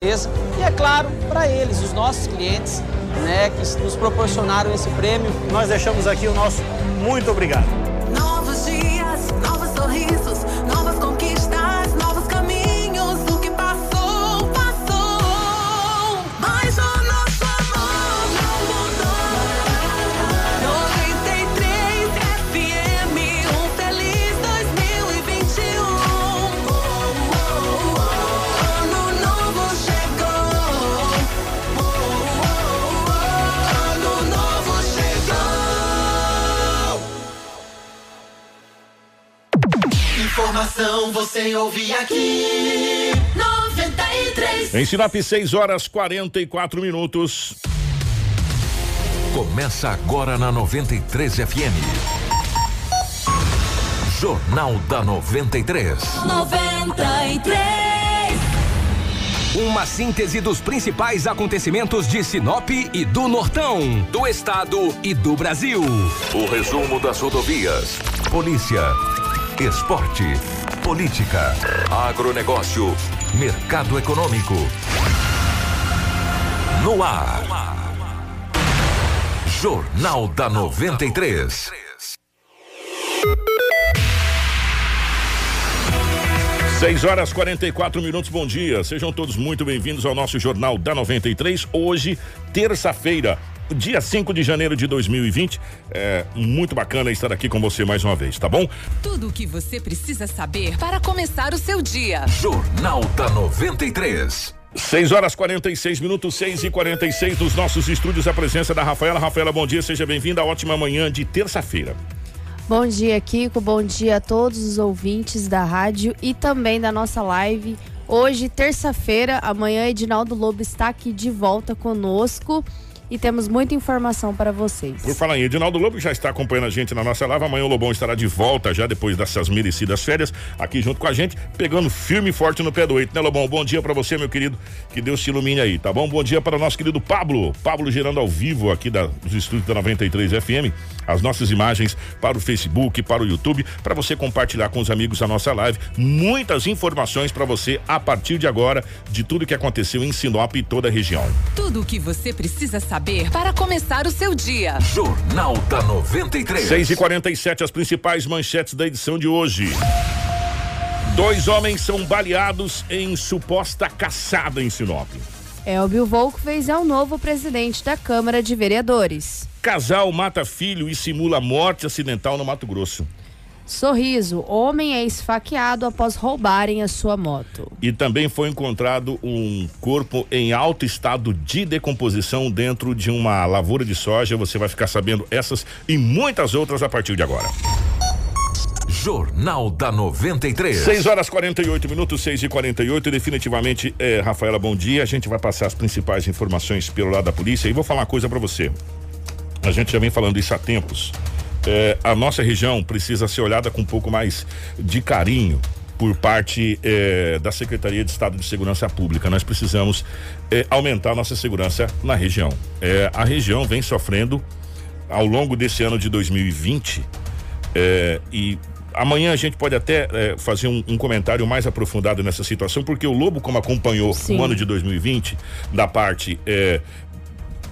E é claro, para eles, os nossos clientes, né, que nos proporcionaram esse prêmio. Nós deixamos aqui o nosso muito obrigado. Informação você ouve aqui. 93. Em Sinop, 6 horas 44 minutos. Começa agora na 93 FM. Jornal da 93. 93. Uma síntese dos principais acontecimentos de Sinop e do Nortão, do estado e do Brasil. O resumo das rodovias. Polícia. Esporte. Política. Agronegócio. Mercado econômico. No ar. Jornal da 93. Seis horas 44 minutos, bom dia. Sejam todos muito bem-vindos ao nosso Jornal da 93. Hoje, terça-feira, dia 5 de janeiro de 2020. É muito bacana estar aqui com você mais uma vez, tá bom? Tudo o que você precisa saber para começar o seu dia. Jornal da 93. 6 horas 46 minutos, 6 e 46 dos nossos estúdios. A presença da Rafaela. Rafaela, bom dia, seja bem-vinda. Ótima manhã de terça-feira. Bom dia, Kiko. Bom dia a todos os ouvintes da rádio e também da nossa live. Hoje, terça-feira, amanhã, Edinaldo Lobo está aqui de volta conosco e temos muita informação para vocês. Por falar em Edinaldo Lobo, que já está acompanhando a gente na nossa live. Amanhã o Lobão estará de volta já depois dessas merecidas férias, aqui junto com a gente, pegando firme e forte no pé do oito, né, Lobão? Bom dia para você, meu querido. Que Deus te ilumine aí, tá bom? Bom dia para o nosso querido Pablo. Pablo gerando ao vivo aqui da, dos estúdios da 93 FM as nossas imagens para o Facebook, para o YouTube, para você compartilhar com os amigos a nossa live. Muitas informações para você a partir de agora de tudo que aconteceu em Sinop e toda a região. Tudo o que você precisa saber para começar o seu dia. Jornal da 93. 6 e 47 as principais manchetes da edição de hoje. Dois homens são baleados em suposta caçada em Sinop. Elbio Volkvez é o novo presidente da Câmara de Vereadores. Casal mata filho e simula morte acidental no Mato Grosso. Sorriso, homem é esfaqueado após roubarem a sua moto. E também foi encontrado um corpo em alto estado de decomposição dentro de uma lavoura de soja. Você vai ficar sabendo essas e muitas outras a partir de agora. Jornal da 93. 6 horas 48 minutos, 6 e 48 Definitivamente, é, Rafaela, bom dia. A gente vai passar as principais informações pelo lado da polícia e vou falar uma coisa para você. A gente já vem falando isso há tempos. É, a nossa região precisa ser olhada com um pouco mais de carinho por parte é, da Secretaria de Estado de Segurança Pública. Nós precisamos é, aumentar nossa segurança na região. A região vem sofrendo ao longo desse ano de 2020 é, e amanhã a gente pode até é, fazer um, um, comentário mais aprofundado nessa situação, porque o Lobo, como acompanhou Sim. o ano de 2020, da parte é,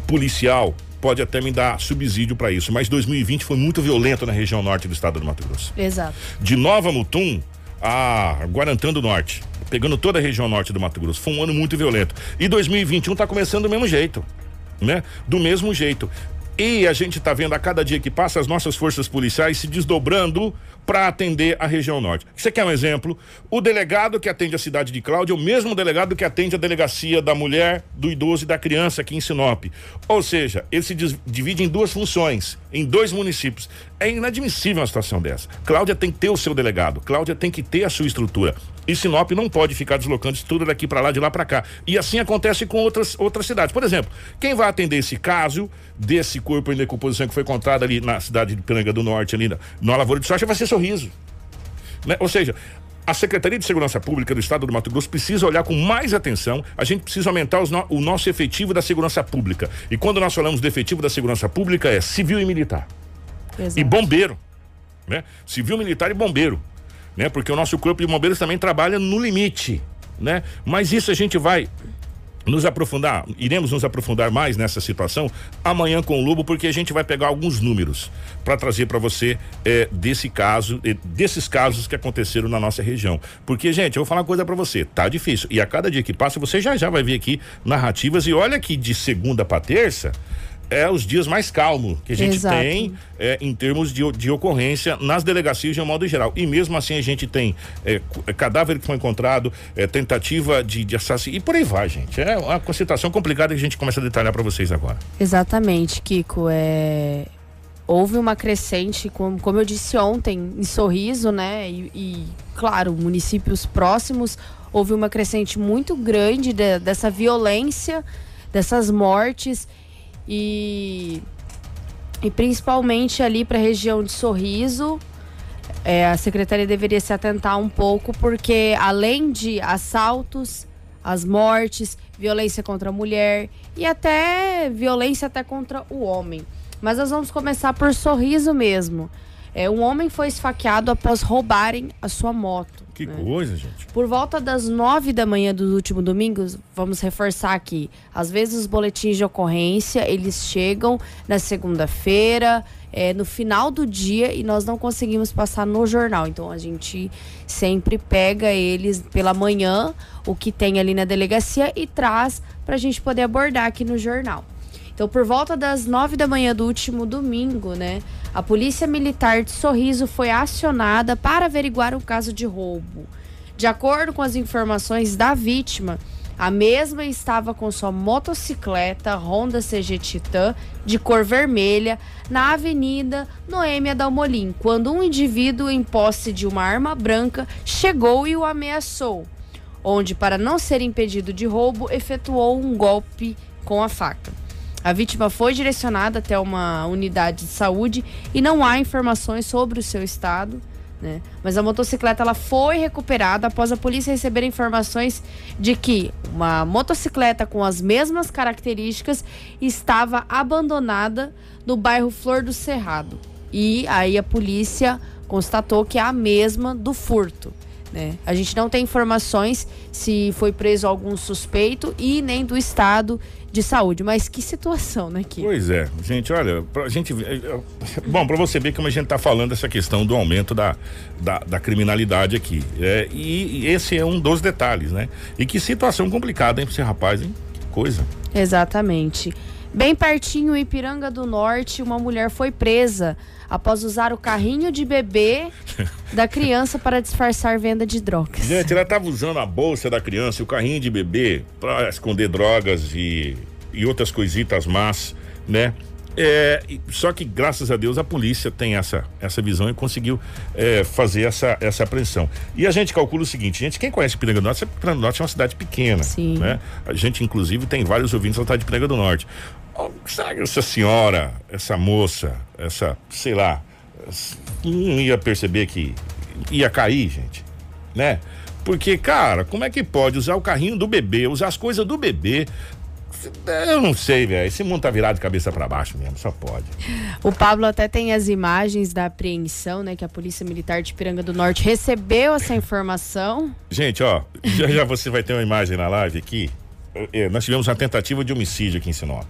policial, pode até me dar subsídio para isso. Mas 2020 foi muito violento na região norte do estado do Mato Grosso. Exato. De Nova Mutum a Guarantã do Norte, pegando toda a região norte do Mato Grosso. Foi um ano muito violento. E 2021 está começando do mesmo jeito, né? Do mesmo jeito. E a gente está vendo a cada dia que passa as nossas forças policiais se desdobrando para atender a região norte. Você quer um exemplo? O delegado que atende a cidade de Cláudia é o mesmo delegado que atende a delegacia da mulher, do idoso e da criança aqui em Sinop. Ou seja, ele se divide em duas funções, em dois municípios. É inadmissível uma situação dessa. Cláudia tem que ter o seu delegado, Cláudia tem que ter a sua estrutura. E Sinop não pode ficar deslocando tudo daqui para lá, de lá para cá. E assim acontece com outras, outras cidades. Por exemplo, quem vai atender esse caso desse corpo em decomposição que foi encontrado ali na cidade de Piranga do Norte, ali na, na Lavoura de Soja, vai ser sorriso. Né? Ou seja, a Secretaria de Segurança Pública do Estado do Mato Grosso precisa olhar com mais atenção. A gente precisa aumentar no, o nosso efetivo da segurança pública. E quando nós falamos de efetivo da segurança pública, é civil e militar. Exato. E bombeiro. Né? Civil, militar e bombeiro. Né? Porque o nosso corpo de bombeiros também trabalha no limite. Né? Mas isso a gente vai nos aprofundar, iremos nos aprofundar mais nessa situação amanhã com o Lobo, porque a gente vai pegar alguns números para trazer para você é, desse caso, é, desses casos que aconteceram na nossa região. Porque, gente, eu vou falar uma coisa para você, tá difícil. E a cada dia que passa, você já já vai ver aqui narrativas e olha que de segunda para terça é os dias mais calmos que a gente Exato. tem é, em termos de, de ocorrência nas delegacias de um modo geral. E mesmo assim a gente tem é, é, cadáver que foi encontrado, é, tentativa de, de assassinato e por aí vai, gente. É uma situação complicada que a gente começa a detalhar para vocês agora. Exatamente, Kiko. É... Houve uma crescente, como, como eu disse ontem, em Sorriso, né? E, e, claro, municípios próximos, houve uma crescente muito grande de- dessa violência, dessas mortes e, e principalmente ali para a região de Sorriso. é, a secretaria deveria se atentar um pouco, porque além de assaltos, as mortes, violência contra a mulher e até violência até contra o homem. Mas nós vamos começar por sorriso mesmo. É, um homem foi esfaqueado após roubarem a sua moto. Que né? coisa, gente. Por volta das nove da manhã do último domingo, vamos reforçar aqui. Às vezes os boletins de ocorrência, eles chegam na segunda-feira, é, no final do dia, e nós não conseguimos passar no jornal. Então a gente sempre pega eles pela manhã, o que tem ali na delegacia, e traz para a gente poder abordar aqui no jornal. Então, por volta das nove da manhã do último domingo, né, a Polícia Militar de Sorriso foi acionada para averiguar o caso de roubo. De acordo com as informações da vítima, a mesma estava com sua motocicleta Honda CG Titan de cor vermelha na Avenida Noêmia Dalmolin, quando um indivíduo em posse de uma arma branca chegou e o ameaçou, onde, para não ser impedido de roubo, efetuou um golpe com a faca. A vítima foi direcionada até uma unidade de saúde e não há informações sobre o seu estado. Né? Mas a motocicleta ela foi recuperada após a polícia receber informações de que uma motocicleta com as mesmas características estava abandonada no bairro Flor do Cerrado. E aí a polícia constatou que é a mesma do furto. Né? A gente não tem informações se foi preso algum suspeito e nem do estado de saúde. Mas que situação, né, Kiko? Pois é, gente, olha, pra gente. é, é, Bom, para você ver como a gente tá falando essa questão do aumento da, da, da criminalidade aqui. É, e, e esse é um dos detalhes, né? E que situação complicada, hein, pra esse rapaz, hein? Que coisa. Exatamente. Bem pertinho, em Ipiranga do Norte, uma mulher foi presa após usar o carrinho de bebê da criança para disfarçar venda de drogas. Gente, ela tava usando a bolsa da criança e o carrinho de bebê pra esconder drogas e, e outras coisitas más, né? É, só que graças a Deus a polícia tem essa, essa visão e conseguiu é, fazer essa, essa apreensão. E a gente calcula o seguinte, gente, quem conhece Piranga do Norte, sabe que Piranga do Norte é uma cidade pequena, Sim. né? A gente inclusive tem vários ouvintes da cidade de Piranga do Norte. Oh, sabe essa senhora, essa moça, essa, sei lá, não ia perceber que ia cair, gente, né? Porque, cara, como é que pode usar o carrinho do bebê, usar as coisas do bebê? Eu não sei, velho. Esse mundo tá virado de cabeça para baixo mesmo, só pode. O Pablo até tem as imagens da apreensão, né? Que a Polícia Militar de Ipiranga do Norte recebeu essa informação. Gente, ó, já, já você vai ter uma imagem na live aqui. É, nós tivemos uma tentativa de homicídio aqui em Sinop.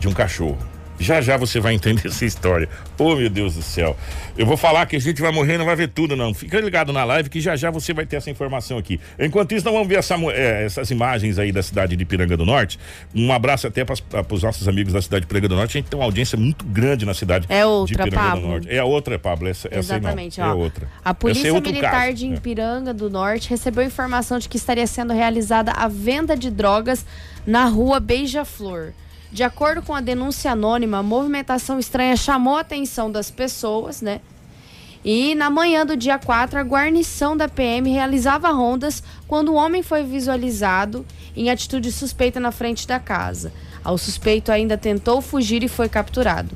De um cachorro. Já já você vai entender essa história. Oh, meu Deus do céu. Eu vou falar que a gente vai morrer, não vai ver tudo, não. Fica ligado na live que já já você vai ter essa informação aqui. Enquanto isso, nós vamos ver essa eh, essas imagens aí da cidade de Piranga do Norte. Um abraço até para os nossos amigos da cidade de Piranga do Norte. A gente tem uma audiência muito grande na cidade É outra, de Piranga Pablo? do Norte. É a outra, Pablo. Essa, essa aí não. Exatamente, É ó. outra. A é Polícia outro Militar caso. de É. Ipiranga do Norte recebeu informação de que estaria sendo realizada a venda de drogas na rua Beija-Flor. De acordo com a denúncia anônima, a movimentação estranha chamou a atenção das pessoas, né? E na manhã do dia 4, a guarnição da PM realizava rondas quando o homem foi visualizado em atitude suspeita na frente da casa. O suspeito ainda tentou fugir e foi capturado.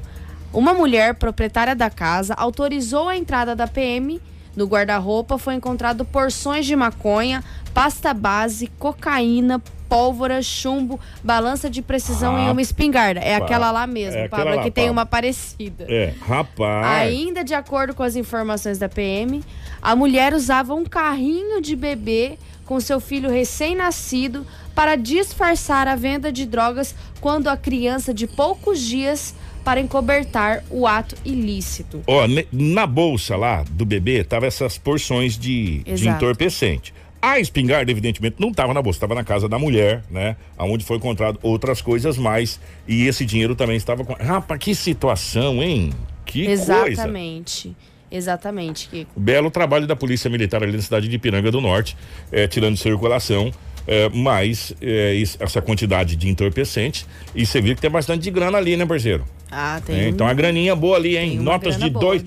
Uma mulher, proprietária da casa, autorizou a entrada da PM. No guarda-roupa foi encontrado porções de maconha, pasta base, cocaína, pólvora, chumbo, balança de precisão e uma espingarda. É Rapaz, aquela lá mesmo, é Pablo, lá, que tem uma parecida. É, rapaz. Ainda de acordo com as informações da PM, a mulher usava um carrinho de bebê com seu filho recém-nascido para disfarçar a venda de drogas quando a criança de poucos dias para encobertar o ato ilícito. Ó, ne- na bolsa lá do bebê tava essas porções de, de entorpecente. A espingarda, evidentemente, não estava na bolsa, estava na casa da mulher, né? Onde foi encontrado outras coisas mais. E esse dinheiro também estava com. Rapaz, que situação, hein? Que coisa. Exatamente. Exatamente, Kiko. Belo trabalho da Polícia Militar ali na cidade de Ipiranga do Norte, eh, tirando circulação. mais eh, isso- essa quantidade de entorpecente. E você viu que tem bastante de grana ali, né, parceiro? Ah, É, tem. então a graninha boa ali, hein? Notas de boa. dois.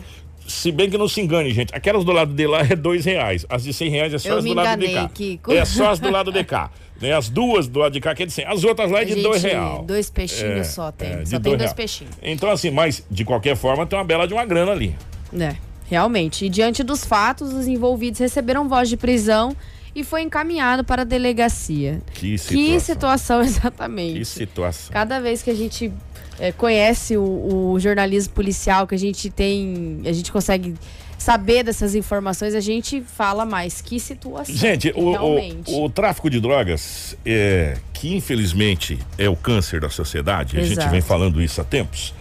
Se bem que não se engane, gente. Aquelas do lado de lá é dois reais. As de cem reais é só Eu as do lado de enganei, cá. Kiko. É só as do lado de cá. Né? As duas do lado de cá que é de cem. As outras lá é de Gente, dois real. dois peixinhos só tem. é, de só tem dois real. peixinhos. Então assim, mas de qualquer forma tem uma bela de uma grana ali. É, realmente. E diante dos fatos, os envolvidos receberam voz de prisão e foi encaminhado para a delegacia. Que situação. Que situação, exatamente. Que situação. Cada vez que a gente é, conhece o, o jornalismo policial, que a gente tem, a gente consegue saber dessas informações, a gente fala mais. Que situação. Gente, o, o, o tráfico de drogas, é, que infelizmente é o câncer da sociedade, a gente Exato. vem falando isso há tempos,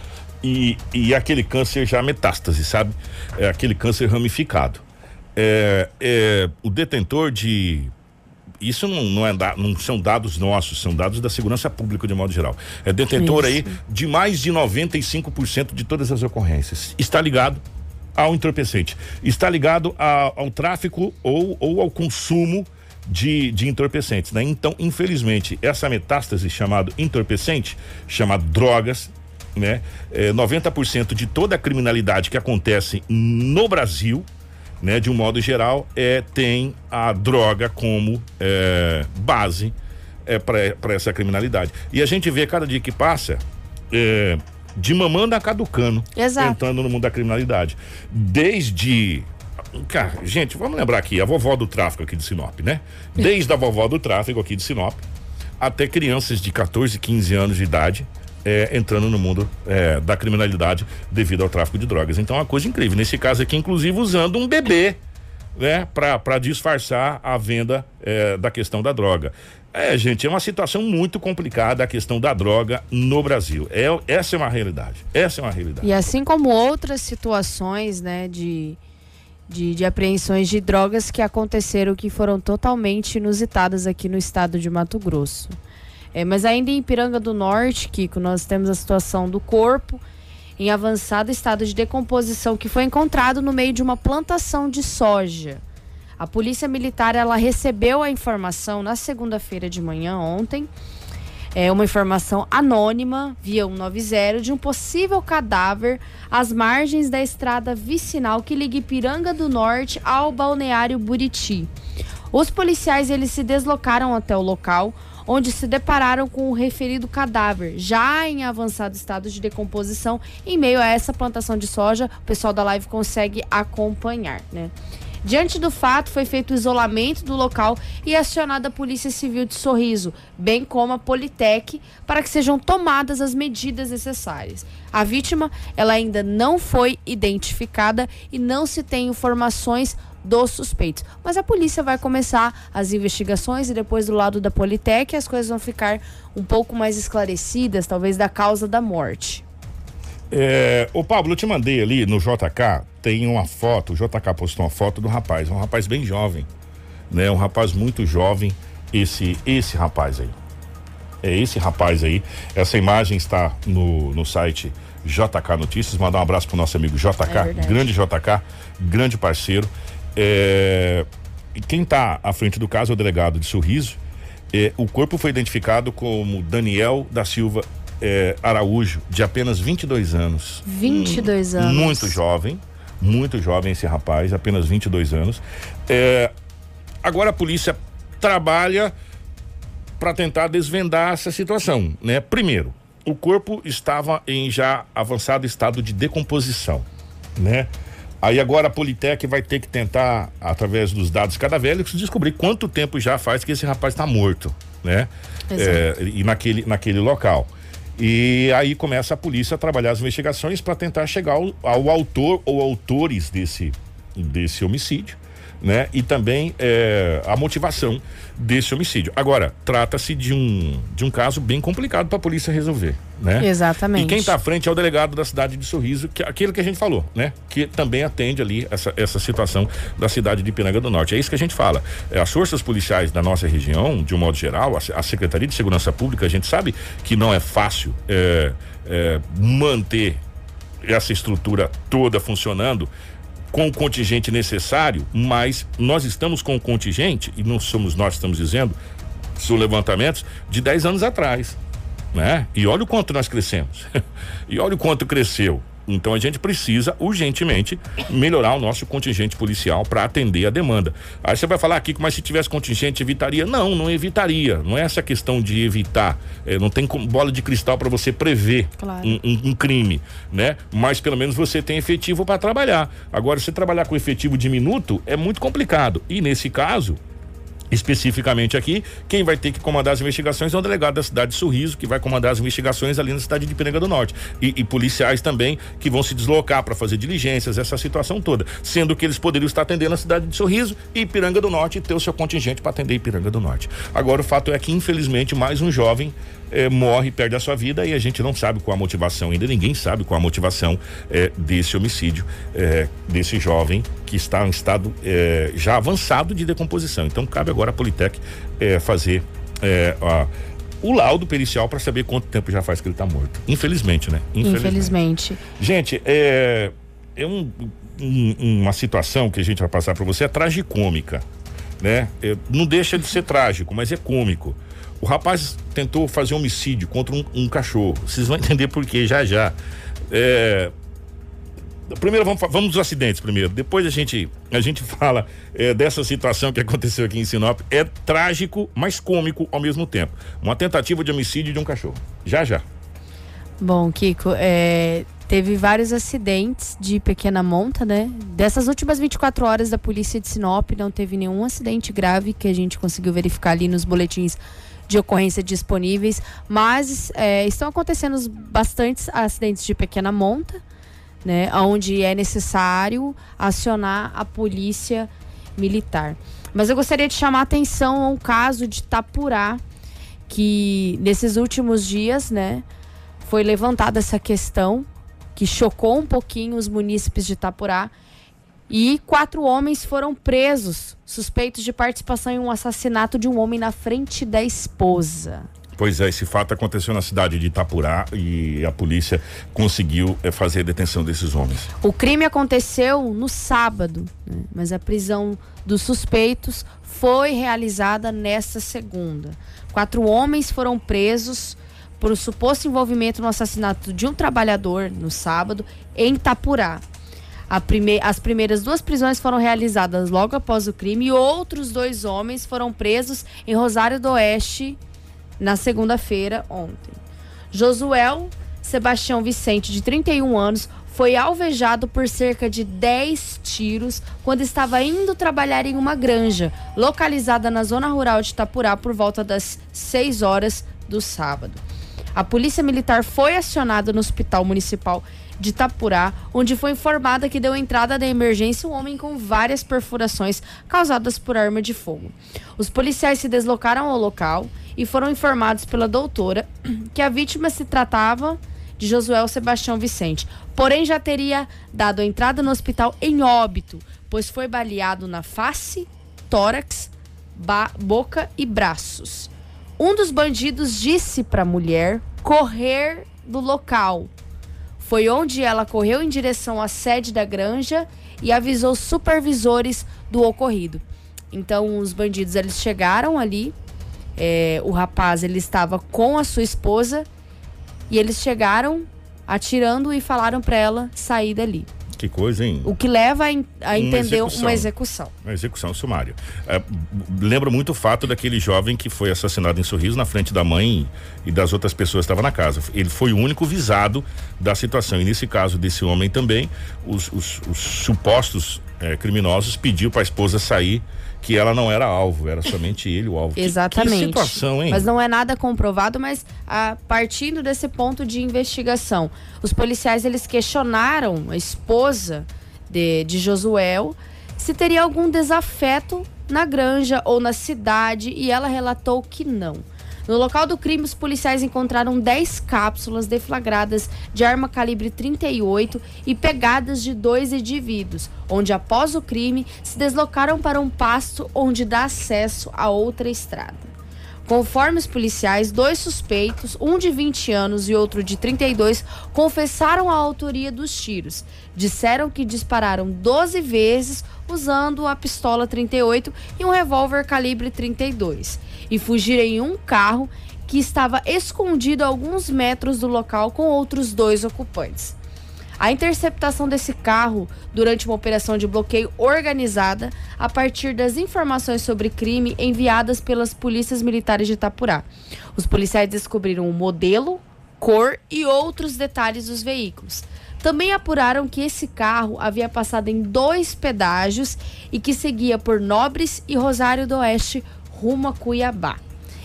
e, e aquele câncer já metástase, sabe? É aquele câncer ramificado. É, é, o detentor de. Isso não, não, é não são dados nossos, são dados da segurança pública de modo geral. É detentor Isso. aí de mais de 95% de todas as ocorrências. Está ligado ao entorpecente. Está ligado a- ao tráfico ou, ou ao consumo de, de entorpecentes, né? Então, infelizmente, essa metástase chamada entorpecente, chamada drogas, né? É, 90% de toda a criminalidade que acontece no Brasil, né? De um modo geral, é, tem a droga como é, base é, para essa criminalidade. E a gente vê cada dia que passa é, de mamando a caducano Exato. entrando no mundo da criminalidade. Desde. Cara, gente, vamos lembrar aqui, a vovó do tráfico aqui de Sinop, né? Desde a vovó do tráfico aqui de Sinop até crianças de 14, 15 anos de idade. É, entrando no mundo é, da criminalidade devido ao tráfico de drogas. Então é uma coisa incrível. Nesse caso aqui, inclusive, usando um bebê né, para disfarçar a venda é, da questão da droga. É, gente, é uma situação muito complicada a questão da droga no Brasil. É, essa é uma realidade. Essa é uma realidade. E assim como outras situações, né, de, de, de apreensões de drogas que aconteceram que foram totalmente inusitadas aqui no estado de Mato Grosso. É, mas ainda em Piranga do Norte, Kiko, nós temos a situação do corpo em avançado estado de decomposição que foi encontrado no meio de uma plantação de soja. A polícia militar ela recebeu a informação na segunda-feira de manhã ontem é uma informação anônima via 190 de um possível cadáver às margens da estrada vicinal que liga Ipiranga do Norte ao balneário Buriti. Os policiais eles se deslocaram até o local, onde se depararam com o referido cadáver, já em avançado estado de decomposição, em meio a essa plantação de soja. O pessoal da live consegue acompanhar, né? Diante do fato, foi feito o isolamento do local e acionada a Polícia Civil de Sorriso, bem como a Politec, para que sejam tomadas as medidas necessárias. A vítima, ela ainda não foi identificada e não se tem informações dos suspeitos. Mas a polícia vai começar as investigações e depois do lado da Politec as coisas vão ficar um pouco mais esclarecidas, talvez da causa da morte. É, ô Pablo, eu te mandei ali no JK, tem uma foto, o JK postou uma foto do rapaz, um rapaz bem jovem, né? Um rapaz muito jovem, esse esse rapaz aí. É esse rapaz aí. Essa imagem está no, no site JK Notícias. Mandar um abraço pro nosso amigo JK, É grande JK, grande parceiro. É, e quem está à frente do caso é o delegado de Sorriso. É, o corpo foi identificado como Daniel da Silva é, Araújo, de apenas 22 anos. 22 anos. Muito jovem, muito jovem esse rapaz, apenas 22 anos. É, agora a polícia trabalha para tentar desvendar essa situação, né? Primeiro, o corpo estava em já avançado estado de decomposição, né? Aí agora a Politec vai ter que tentar, através dos dados cadavéricos, descobrir quanto tempo já faz que esse rapaz está morto, né? É, e naquele, naquele local. E aí começa a polícia a trabalhar as investigações para tentar chegar ao, ao autor ou autores desse, desse homicídio, né? E também é, a motivação desse homicídio. Agora, trata-se de um, de um caso bem complicado para a polícia resolver, né? Exatamente. E quem está à frente é o delegado da cidade de Sorriso, que é aquele que a gente falou, né? Que também atende ali essa, essa situação da cidade de Piranga do Norte. É isso que a gente fala. É, As forças policiais da nossa região, de um modo geral, a, a Secretaria de Segurança Pública, a gente sabe que não é fácil é, é, manter essa estrutura toda funcionando com o contingente necessário, mas nós estamos com o contingente, e não somos nós que estamos dizendo, são levantamentos de 10 anos atrás, né? E olha o quanto nós crescemos. e olha o quanto cresceu. Então a gente precisa urgentemente melhorar o nosso contingente policial para atender a demanda. Aí você vai falar aqui, mas se tivesse contingente evitaria? Não, não evitaria. Não é essa questão de evitar. É, não tem bola de cristal para você prever Claro. um, um- um crime, né? Mas pelo menos você tem efetivo para trabalhar. Agora, se trabalhar com efetivo diminuto é muito complicado. E nesse caso, especificamente aqui, quem vai ter que comandar as investigações é o delegado da cidade de Sorriso, que vai comandar as investigações ali na cidade de Piranga do Norte. E, e policiais também que vão se deslocar para fazer diligências, essa situação toda. Sendo que eles poderiam estar atendendo a cidade de Sorriso e Piranga do Norte e ter o seu contingente para atender Piranga do Norte. Agora, o fato é que, infelizmente, mais um jovem eh, morre, perde a sua vida e a gente não sabe qual a motivação ainda, ninguém sabe qual a motivação eh, desse homicídio, eh, desse jovem que está em estado eh, já avançado de decomposição. Então cabe agora a Politec eh, fazer eh, a- o laudo pericial para saber quanto tempo já faz que ele está morto. Infelizmente, né? Infelizmente. Gente, é, é um- um- uma situação que a gente vai passar para você, é tragicômica, né? É, não deixa de ser trágico, mas é cômico. O rapaz tentou fazer homicídio contra um, um cachorro. Vocês vão entender por quê já já. É, primeiro vamos, vamos dos acidentes primeiro. Depois a gente a gente fala é, dessa situação que aconteceu aqui em Sinop. É trágico, mas cômico ao mesmo tempo. Uma tentativa de homicídio de um cachorro. Já já. Bom, Kiko, é, teve vários acidentes de pequena monta, né? Dessas últimas 24 horas da polícia de Sinop, não teve nenhum acidente grave que a gente conseguiu verificar ali nos boletins de ocorrência disponíveis, mas é, estão acontecendo bastantes acidentes de pequena monta, né? Onde é necessário acionar a polícia militar. Mas eu gostaria de chamar a atenção a um caso de Tapurá, que nesses últimos dias, né? foi levantada essa questão que chocou um pouquinho os munícipes de Itapurá e quatro homens foram presos suspeitos de participação em um assassinato de um homem na frente da esposa. Pois é, esse fato aconteceu na cidade de Itapurá e a polícia conseguiu eh, fazer a detenção desses homens. O crime aconteceu no sábado, né? mas a prisão dos suspeitos foi realizada nesta segunda. Quatro homens foram presos por suposto envolvimento no assassinato de um trabalhador no sábado em Itapurá. Prime- As primeiras duas prisões foram realizadas logo após o crime e outros dois homens foram presos em Rosário do Oeste na segunda-feira ontem. Josuel Sebastião Vicente, de 31 anos, foi alvejado por cerca de 10 tiros quando estava indo trabalhar em uma granja localizada na zona rural de Itapurá por volta das 6 horas do sábado. A polícia militar foi acionada no hospital municipal de Itapurá, onde foi informada que deu entrada da emergência um homem com várias perfurações causadas por arma de fogo. Os policiais se deslocaram ao local e foram informados pela doutora que a vítima se tratava de Josuel Sebastião Vicente, porém já teria dado entrada no hospital em óbito, pois foi baleado na face, tórax, boca e braços. Um dos bandidos disse para a mulher correr do local. Foi onde ela correu em direção à sede da granja e avisou supervisores do ocorrido. Então os bandidos eles chegaram ali, é, o rapaz ele estava com a sua esposa e eles chegaram atirando e falaram para ela sair dali. Que coisa, hein? O que leva a, a entender execução. uma execução. Uma execução sumária. É, lembra muito o fato daquele jovem que foi assassinado em Sorriso na frente da mãe e das outras pessoas que estavam na casa. Ele foi o único visado da situação. E nesse caso desse homem também, os, os- os supostos eh, criminosos pediu para a esposa sair, que ela não era alvo, era somente ele o alvo. Que- Exatamente. Que, situação, hein? Mas não é nada comprovado, mas a partindo desse ponto de investigação, os policiais eles questionaram a esposa de, de Josuel se teria algum desafeto na granja ou na cidade e ela relatou que não. No local do crime, os policiais encontraram 10 cápsulas deflagradas de arma calibre 38 e pegadas de dois indivíduos, onde após o crime se deslocaram para um pasto onde dá acesso a outra estrada. Conforme os policiais, dois suspeitos, um de 20 anos e outro de 32, confessaram a autoria dos tiros. Disseram que dispararam 12 vezes usando a pistola 38 e um revólver calibre 32 e fugiram em um carro que estava escondido a alguns metros do local com outros dois ocupantes. A interceptação desse carro durante uma operação de bloqueio organizada a partir das informações sobre crime enviadas pelas polícias militares de Itapurá. Os policiais descobriram o modelo, cor e outros detalhes dos veículos. Também apuraram que esse carro havia passado em dois pedágios e que seguia por Nobres e Rosário do Oeste rumo a Cuiabá.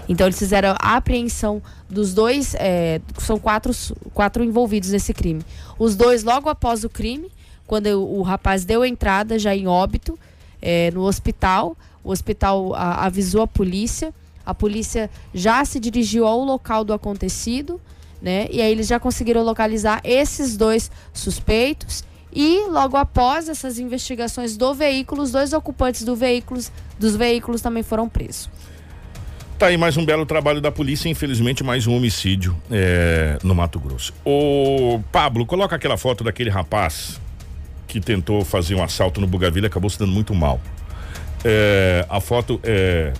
Então eles fizeram a apreensão dos dois, é, são quatro, quatro envolvidos nesse crime. Os dois logo após o crime, quando o, o rapaz deu entrada já em óbito é, no hospital, o hospital a, avisou a polícia, a polícia já se dirigiu ao local do acontecido, né? E aí eles já conseguiram localizar esses dois suspeitos e logo após essas investigações do veículo, os dois ocupantes do veículos, dos veículos também foram presos. Tá aí mais um belo trabalho da polícia, infelizmente mais um homicídio é, no Mato Grosso. O Pablo, coloca aquela foto daquele rapaz que tentou fazer um assalto no Bugaville e acabou se dando muito mal. É, a foto é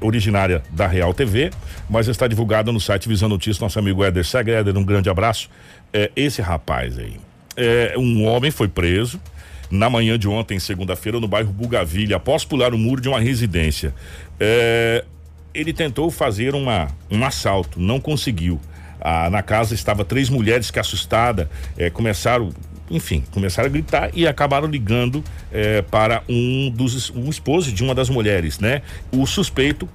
originária da Real TV, mas está divulgada no site Visão Notícias, nosso amigo Éder Segue. Éder, um grande abraço. É, esse rapaz aí, é, um homem foi preso na manhã de ontem, segunda-feira, no bairro Bugaville, após pular o muro de uma residência. É, ele tentou fazer uma, um assalto, não conseguiu. Ah, na casa estava três mulheres que assustada eh, começaram enfim, começaram a gritar e acabaram ligando eh, para um dos um esposo de uma das mulheres, né? O suspeito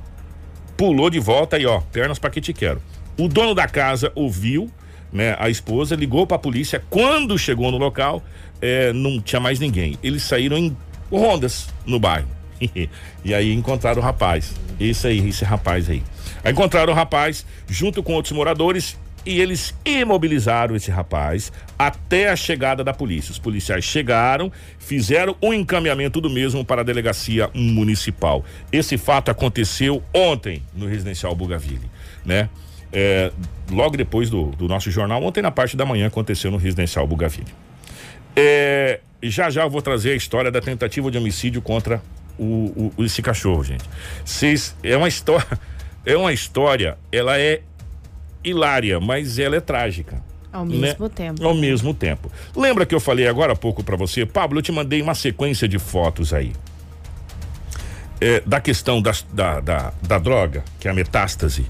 pulou de volta e ó, pernas para que te quero. O dono da casa ouviu, né? A esposa ligou para a polícia. Quando chegou no local, eh, não tinha mais ninguém. Eles saíram em rondas no bairro. e aí encontraram o rapaz. Esse aí, esse rapaz aí. Aí encontraram o rapaz junto com outros moradores e eles imobilizaram esse rapaz até a chegada da polícia. Os policiais chegaram, fizeram o um encaminhamento do mesmo para a delegacia municipal. Esse fato aconteceu ontem no residencial Bugaville, né? É, logo depois do, do, nosso jornal, ontem na parte da manhã aconteceu no residencial Bugaville. É, já já eu vou trazer a história da tentativa de homicídio contra o, o, esse cachorro, gente. Cês, é uma história, é uma história, ela é hilária, mas ela é trágica. Ao mesmo né? tempo. Ao mesmo tempo. Lembra que eu falei agora há pouco para você, Pablo, eu te mandei uma sequência de fotos aí. É, da questão das, da, da, da droga, que é a metástase.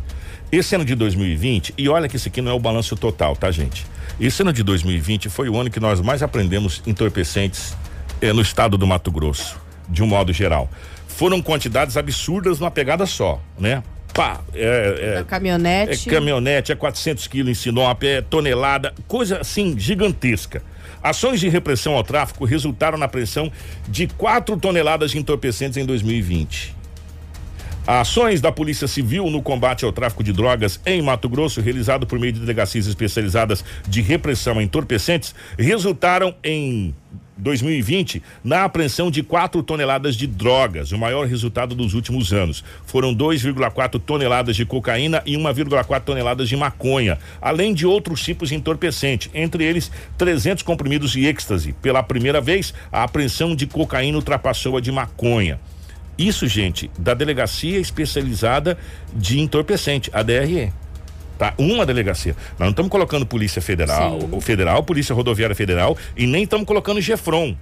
Esse ano de 2020, e olha que esse aqui não é o balanço total, tá, gente? Esse ano de 2020 foi o ano que nós mais aprendemos entorpecentes é, no estado do Mato Grosso de um modo geral. Foram quantidades absurdas numa pegada só, né? Pá, é, é caminhonete. É caminhonete, é 400 quilos em Sinop, é tonelada, coisa assim gigantesca. Ações de repressão ao tráfico resultaram na apreensão de 4 toneladas de entorpecentes em 2020. Ações da Polícia Civil no combate ao tráfico de drogas em Mato Grosso, realizado por meio de delegacias especializadas de repressão a entorpecentes, resultaram em 2020 na apreensão de 4 toneladas de drogas, o maior resultado dos últimos anos. Foram 2,4 toneladas de cocaína e 1,4 toneladas de maconha, além de outros tipos de entorpecente, entre eles 300 comprimidos de êxtase. Pela primeira vez, a apreensão de cocaína ultrapassou a de maconha. Isso, gente, da delegacia especializada de entorpecente, a DRE tá? Uma delegacia. Nós não estamos colocando Polícia Federal, o Federal, Polícia Rodoviária Federal e nem estamos colocando Gefron,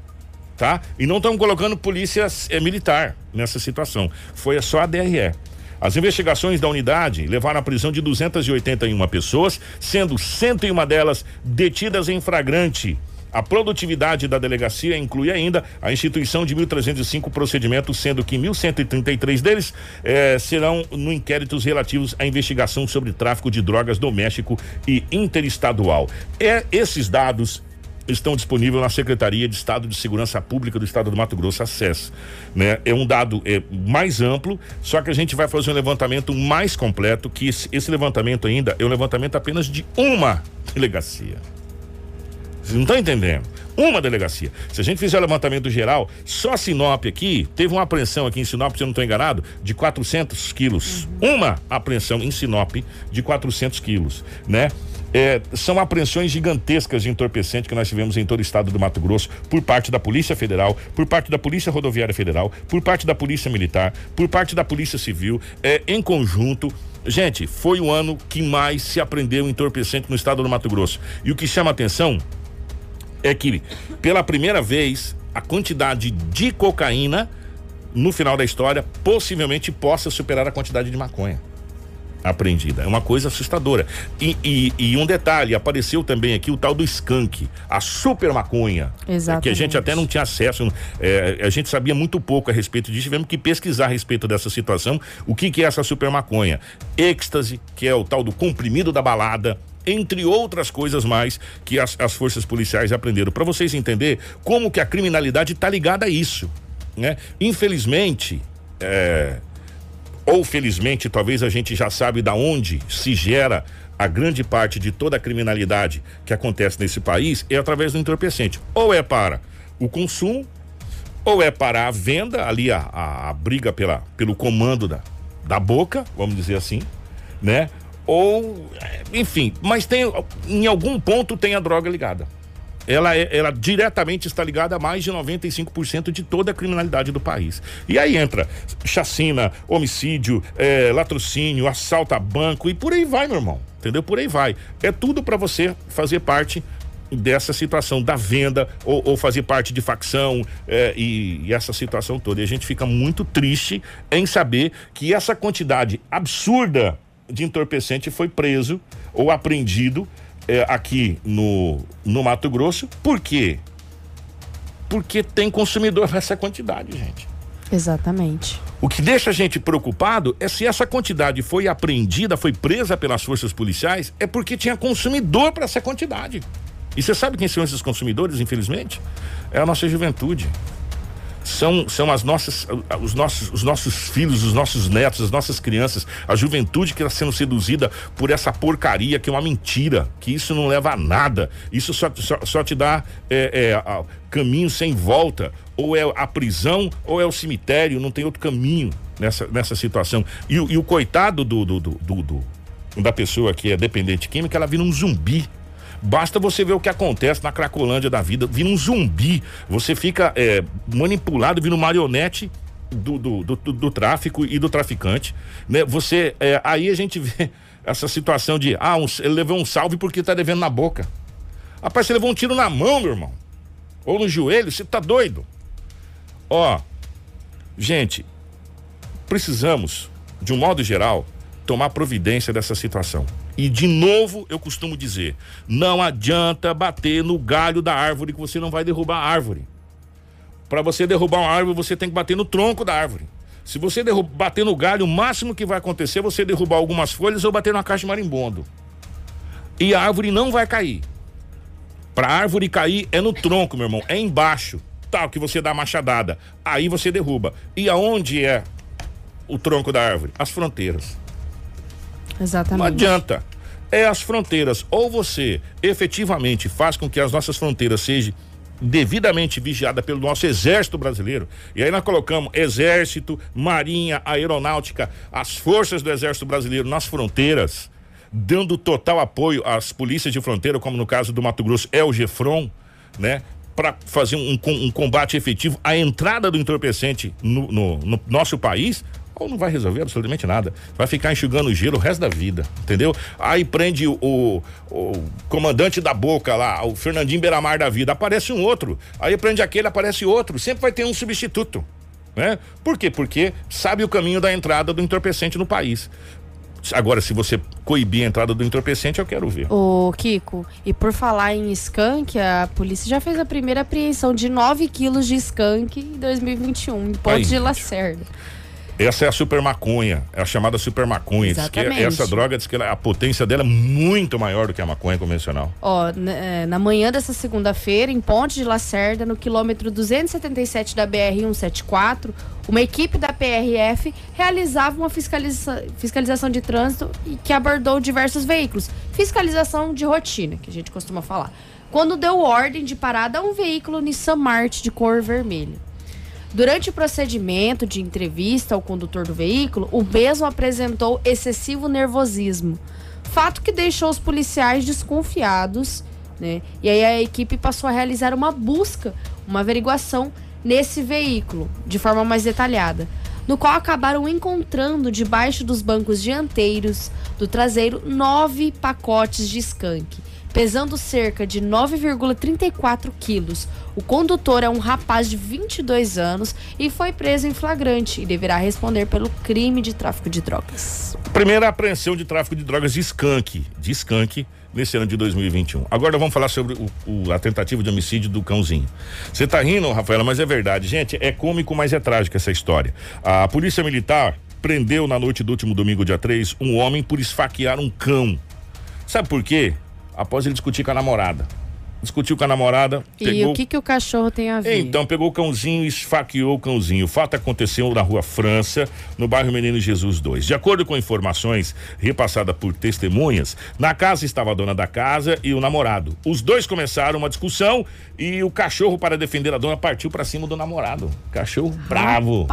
tá? E não estamos colocando Polícia é, Militar nessa situação. Foi só a DRE. As investigações da unidade levaram à prisão de 281 pessoas, sendo 101 delas detidas em flagrante a produtividade da delegacia inclui ainda a instituição de 1.305 procedimentos, sendo que 1.133 deles eh, serão no inquéritos relativos à investigação sobre tráfico de drogas doméstico e interestadual. É, esses dados estão disponíveis na Secretaria de Estado de Segurança Pública do Estado do Mato Grosso, acesso. Né? É um dado é, mais amplo, só que a gente vai fazer um levantamento mais completo, que esse, esse levantamento ainda é um levantamento apenas de uma delegacia. Vocês não estão entendendo? Uma delegacia. Se a gente fizer o levantamento geral, só Sinop aqui teve uma apreensão aqui em Sinop, se eu não estou enganado, de 400 quilos. Uma apreensão em Sinop de 400 quilos, né? É, são apreensões gigantescas de entorpecente que nós tivemos em todo o estado do Mato Grosso, por parte da Polícia Federal, por parte da Polícia Rodoviária Federal, por parte da Polícia Militar, por parte da Polícia Civil, é, em conjunto. Gente, foi o ano que mais se apreendeu entorpecente no estado do Mato Grosso. E o que chama atenção é que, pela primeira vez, a quantidade de cocaína no final da história possivelmente possa superar a quantidade de maconha apreendida. É uma coisa assustadora. E, e, e, um detalhe, apareceu também aqui o tal do skunk, a super maconha. Exatamente. Que a gente até não tinha acesso, é, a gente sabia muito pouco a respeito disso, tivemos que pesquisar a respeito dessa situação. O que, que é essa super maconha? Êxtase, que é o tal do comprimido da balada, entre outras coisas mais que as, as forças policiais aprenderam. Para vocês entenderem como que a criminalidade está ligada a isso. Né? Infelizmente, é, ou felizmente, talvez a gente já sabe da onde se gera a grande parte de toda a criminalidade que acontece nesse país é através do entorpecente. Ou é para o consumo, ou é para a venda, ali a, a, a briga pela, pelo comando da, da boca, vamos dizer assim, né? Ou, enfim, mas tem, em algum ponto tem a droga ligada ela, é, ela diretamente está ligada a mais de 95% de toda a criminalidade do país. E aí entra chacina, homicídio, é, latrocínio, assalto a banco e por aí vai, meu irmão. Entendeu? Por aí vai. É tudo para você fazer parte dessa situação da venda ou, ou fazer parte de facção é, e, e, essa situação toda. E a gente fica muito triste em saber que essa quantidade absurda de entorpecente foi preso ou apreendido é, aqui no, no Mato Grosso. Por quê? Porque tem consumidor nessa quantidade, gente. Exatamente. O que deixa a gente preocupado é se essa quantidade foi apreendida, foi presa pelas forças policiais, é porque tinha consumidor para essa quantidade. E você sabe quem são esses consumidores, infelizmente? É a nossa juventude são, são as nossas, os nossos, os nossos filhos, os nossos netos, as nossas crianças, a juventude que está sendo seduzida por essa porcaria que é uma mentira, que isso não leva a nada, isso só, só, só te dá é, é, caminho sem volta, ou é a prisão ou é o cemitério, não tem outro caminho nessa, nessa situação. E, e o coitado do, do, do, do, da pessoa que é dependente química, ela vira um zumbi Basta você ver o que acontece na Cracolândia da vida, vira um zumbi, você fica é, manipulado, vira um marionete do, do, do, do, tráfico e do traficante, né? Você, é, aí a gente vê essa situação de, ah, um, ele levou um salve porque tá devendo na boca. Rapaz, você levou um tiro na mão, meu irmão, ou no joelho, você tá doido. Ó, gente, precisamos, de um modo geral, tomar providência dessa situação. E de novo eu costumo dizer: não adianta bater no galho da árvore que você não vai derrubar a árvore. Para você derrubar uma árvore, você tem que bater no tronco da árvore. Se você bater no galho, o máximo que vai acontecer é você derrubar algumas folhas ou bater na caixa de marimbondo. E a árvore não vai cair. Para a árvore cair é no tronco, meu irmão, é embaixo. Tal que você dá machadada. Aí você derruba. E aonde é o tronco da árvore? As fronteiras. Exatamente. Não adianta. É as fronteiras. Ou você efetivamente faz com que as nossas fronteiras sejam devidamente vigiada pelo nosso exército brasileiro. E aí nós colocamos exército, marinha, aeronáutica, as forças do exército brasileiro nas fronteiras, dando total apoio às polícias de fronteira, como no caso do Mato Grosso é o Gefron, né? Para fazer um, um, combate efetivo à entrada do entorpecente no, no, no nosso país, ou não vai resolver absolutamente nada. Vai ficar enxugando gelo o resto da vida, entendeu? Aí prende o, o, o, comandante da boca lá, o Fernandinho Beiramar da vida, aparece um outro. Aí prende aquele, aparece outro. Sempre vai ter um substituto. Né? Por quê? Porque sabe o caminho da entrada do entorpecente no país. Agora, se você coibir a entrada do entorpecente, eu quero ver. Ô, Kiko, e por falar em skunk, a polícia já fez a primeira apreensão de 9 quilos de skunk em 2021, em Ponte de Lacerda. Essa é a super maconha, é a chamada super maconha. Exatamente. essa droga diz que ela- a potência dela é muito maior do que a maconha convencional. Ó, na, eh, na manhã dessa segunda-feira, em Ponte de Lacerda, no quilômetro 277 da BR-174, uma equipe da PRF realizava uma fiscaliza- fiscalização de trânsito e que abordou diversos veículos. Fiscalização de rotina, que a gente costuma falar. Quando deu ordem de parada a um veículo Nissan March de cor vermelha. Durante o procedimento de entrevista ao condutor do veículo, o mesmo apresentou excessivo nervosismo. Fato que deixou os policiais desconfiados, né? E aí a equipe passou a realizar uma busca, uma averiguação nesse veículo, de forma mais detalhada. No qual acabaram encontrando debaixo dos bancos dianteiros do traseiro nove pacotes de skunk, pesando cerca de 9,34 quilos. O condutor é um rapaz de 22 anos e foi preso em flagrante e deverá responder pelo crime de tráfico de drogas. Primeira apreensão de tráfico de drogas de skunk, de skunk, nesse ano de 2021. Agora vamos falar sobre o- o- a tentativa de homicídio do cãozinho. Você tá rindo, Rafaela, mas é verdade. Gente, é cômico, mas é trágico essa história. A polícia militar prendeu na noite do último domingo, dia 3, um homem por esfaquear um cão. Sabe por quê? Após ele discutir com a namorada. Discutiu com a namorada, E pegou o que, que o cachorro tem a ver? então, pegou o cãozinho e esfaqueou o cãozinho. O fato aconteceu na rua França, no bairro Menino Jesus 2. De acordo com informações repassadas por testemunhas, na casa estava a dona da casa e o namorado. Os dois começaram uma discussão e o cachorro, para defender a dona, partiu para cima do namorado. Cachorro bravo.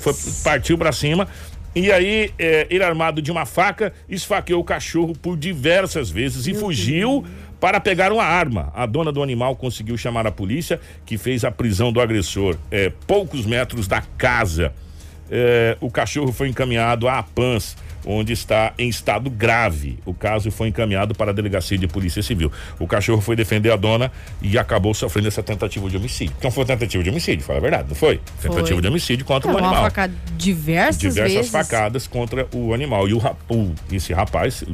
Foi, partiu para cima. E aí, eh, ele armado de uma faca, esfaqueou o cachorro por diversas vezes e fugiu para pegar uma arma. A dona do animal conseguiu chamar a polícia, que fez a prisão do agressor eh, poucos metros da casa. Eh, o cachorro foi encaminhado à APANS, onde está em estado grave. O caso foi encaminhado para a delegacia de polícia civil. O cachorro foi defender a dona e acabou sofrendo essa tentativa de homicídio. Então foi tentativa de homicídio, fala a verdade, não foi? Tentativa de homicídio contra o uma animal facada diversas, diversas vezes. facadas contra o animal. E o, o- esse rapaz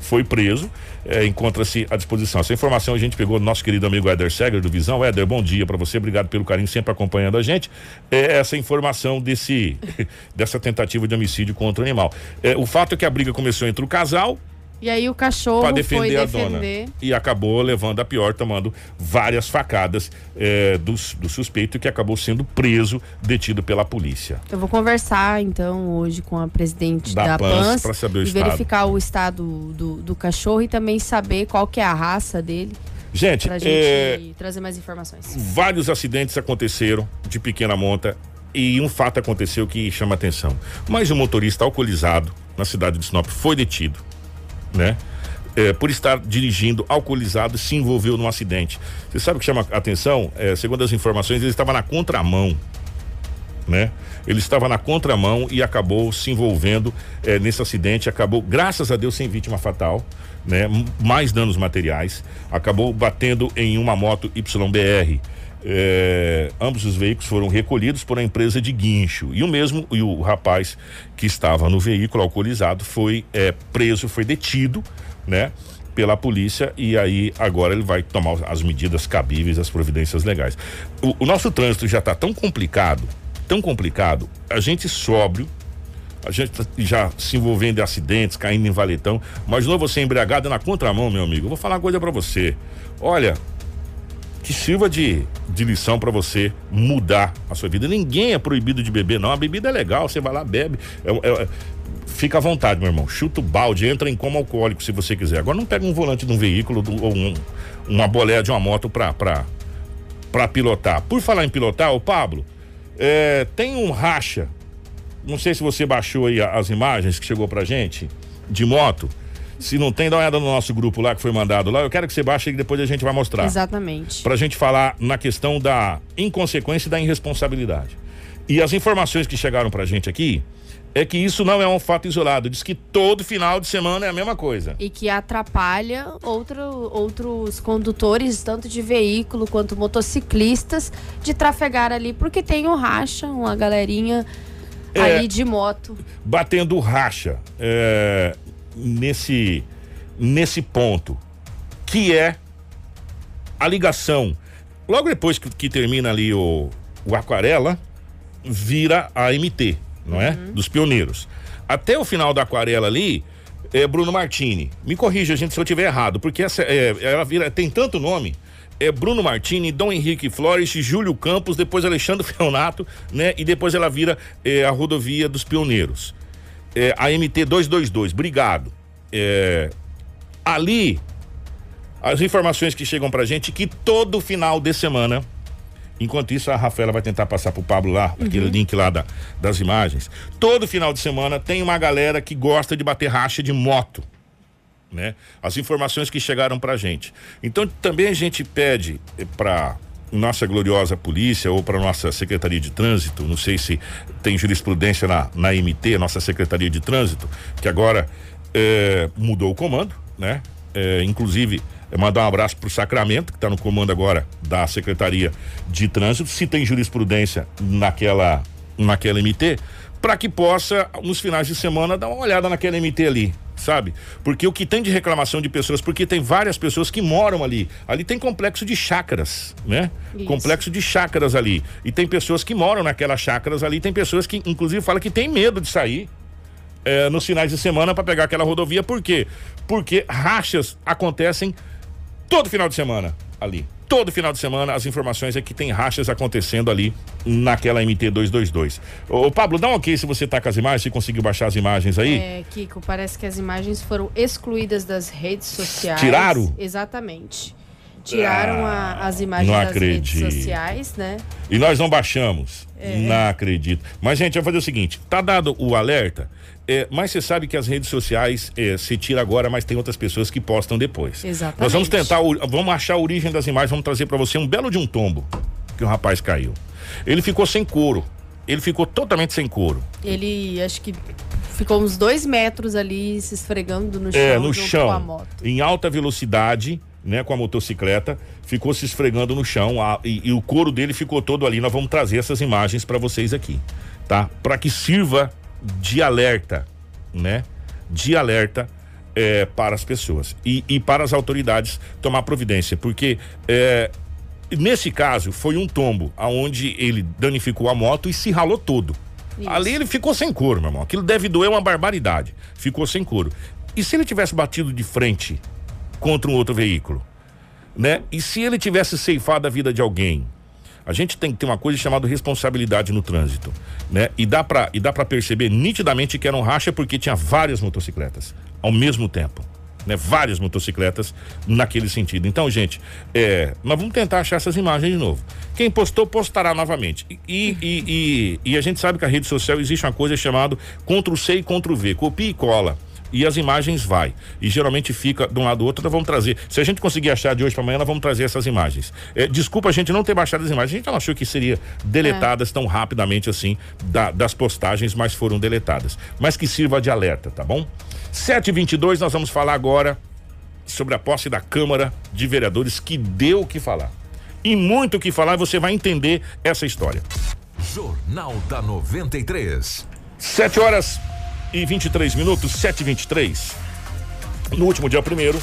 foi preso, eh, encontra-se à disposição. Essa informação a gente pegou do nosso querido amigo Éder Seger, do Visão. Éder, bom dia para você, obrigado pelo carinho, sempre acompanhando a gente. É essa informação desse, dessa tentativa de homicídio contra o animal. Eh, o fato é que a briga começou entre o casal E aí o cachorro para foi defender a dona defender. e acabou levando a pior, tomando várias facadas eh, do, do suspeito que acabou sendo preso, detido pela polícia. Eu vou conversar então hoje com a presidente Da da, PANS PANS, pra o e verificar o estado do, do cachorro e também saber qual que é a raça dele Gente, pra gente eh, trazer mais informações. vários acidentes aconteceram de pequena monta e um fato aconteceu que chama atenção. Mais um motorista alcoolizado na cidade de Sinop foi detido, né? É, por estar dirigindo alcoolizado se envolveu num acidente. Você sabe o que chama atenção? É, segundo as informações, ele estava na contramão, né? Ele estava na contramão e acabou se envolvendo eh, nesse acidente, acabou, graças a Deus, sem vítima fatal, né? Mais danos materiais, acabou batendo em uma moto YBR. Eh, ambos os veículos foram recolhidos por uma empresa de guincho e o mesmo e o rapaz que estava no veículo alcoolizado foi eh, preso, foi detido, né? pela polícia e aí agora ele vai tomar as medidas cabíveis, as providências legais. O, o nosso trânsito já está tão complicado, tão complicado, a gente sóbrio, a gente tá já se envolvendo em acidentes, caindo em valetão, mas não você embriagado na contramão, meu amigo. Eu vou falar uma coisa para você. Olha, que sirva de, de lição para você mudar a sua vida. Ninguém é proibido de beber, não. A bebida é legal, você vai lá, bebe. É- é- fica à vontade, meu irmão. Chuta o balde, entra em coma alcoólico se você quiser. Agora não pega um volante de um veículo do- ou um- uma boleia de uma moto pra, pra, pra pilotar. Por falar em pilotar, o Pablo, é, tem um racha. Não sei se você baixou aí as imagens que chegou pra gente de moto. Se não tem, dá uma olhada no nosso grupo lá que foi mandado lá. Eu quero que você baixe e depois a gente vai mostrar Exatamente. para a gente falar na questão da inconsequência e da irresponsabilidade. E as informações que chegaram para a gente aqui é que isso não é um fato isolado. Diz que todo final de semana é a mesma coisa. E que atrapalha outro, outros condutores, tanto de veículo quanto motociclistas, de trafegar ali, porque tem um racha, uma galerinha É. ali de moto. Batendo racha é, nesse, nesse ponto, que é a ligação. Logo depois que, que termina ali o, o Aquarela, vira a MT. não é? Dos pioneiros. Até o final da aquarela ali, é Bruno Martini. Me corrija, gente, se eu tiver errado, porque essa é, ela vira tem tanto nome. É Bruno Martini, Dom Henrique Flores, Júlio Campos, depois Alexandre Feonato, né? E depois ela vira é, a rodovia dos pioneiros. É, a MT 222, obrigado. É, ali, as informações que chegam pra gente que todo final de semana Enquanto isso, a Rafaela vai tentar passar pro Pablo lá, aquele link lá da- das imagens. Todo final de semana tem uma galera que gosta de bater racha de moto. Né? As informações que chegaram pra gente. Então também a gente pede eh, pra nossa gloriosa polícia ou para nossa Secretaria de Trânsito, não sei se tem jurisprudência na, na MT, nossa Secretaria de Trânsito, que agora eh, mudou o comando, né? Eh, inclusive, eh, mandar um abraço pro Sacramento, que está no comando agora da Secretaria de Trânsito, se tem jurisprudência naquela, naquela MT, para que possa, nos finais de semana, dar uma olhada naquela MT ali, sabe? Porque o que tem de reclamação de pessoas, porque tem várias pessoas que moram ali. Ali tem complexo de chácaras, né? Isso. Complexo de chácaras ali. E tem pessoas que moram naquelas chácaras ali, tem pessoas que, inclusive, falam que tem medo de sair é, nos finais de semana para pegar aquela rodovia. Por quê? Porque rachas acontecem todo final de semana ali. Todo final de semana as informações é que tem rachas acontecendo ali naquela MT 222. Ô Pablo, dá um ok se você tá com as imagens, se conseguiu baixar as imagens aí. É, Kiko, parece que as imagens foram excluídas das redes sociais. Tiraram? Exatamente. Tiraram a- as imagens das acredito. redes sociais, né? E nós não baixamos. É. Não acredito. Mas, gente, eu vou fazer o seguinte: tá dado o alerta, é, mas você sabe que as redes sociais é, se tira agora, mas tem outras pessoas que postam depois. Exatamente. Nós vamos tentar, vamos achar a origem das imagens, vamos trazer pra você um belo de um tombo que o rapaz caiu. Ele ficou sem couro. Ele ficou totalmente sem couro. Ele acho que ficou uns dois metros ali se esfregando no chão. É, no junto Com a chão, moto. em alta velocidade, né, com a motocicleta, ficou se esfregando no chão a- e, e o couro dele ficou todo ali. Nós vamos trazer essas imagens para vocês aqui, tá? Para que sirva de alerta, né? De alerta é, para as pessoas e, e para as autoridades tomar providência, porque é, nesse caso foi um tombo aonde ele danificou a moto e se ralou todo. Isso. Ali ele ficou sem couro, meu irmão. Aquilo deve doer uma barbaridade. Ficou sem couro. E se ele tivesse batido de frente contra um outro veículo, né? E se ele tivesse ceifado a vida de alguém? A gente tem que ter uma coisa chamada responsabilidade no trânsito, né? E dá pra, e dá para perceber nitidamente que era um racha porque tinha várias motocicletas ao mesmo tempo. Né, várias motocicletas naquele sentido. Então, gente, é, nós vamos tentar achar essas imagens de novo. Quem postou, postará novamente. E, e, e, e a gente sabe que a rede social existe uma coisa chamada Ctrl C e Ctrl V, copia e cola. E as imagens vai. E geralmente fica de um lado do outro, nós vamos trazer. Se a gente conseguir achar de hoje para amanhã, nós vamos trazer essas imagens. É, desculpa a gente não ter baixado as imagens. A gente não achou que seria deletadas tão rapidamente assim da- das postagens, mas foram deletadas. Mas que sirva de alerta, tá bom? 7h22, nós vamos falar agora sobre a posse da Câmara de Vereadores, que deu o que falar. E muito o que falar, você vai entender essa história. Jornal da 93. 7 horas e 23 minutos, 7 e 23 No último dia primeiro,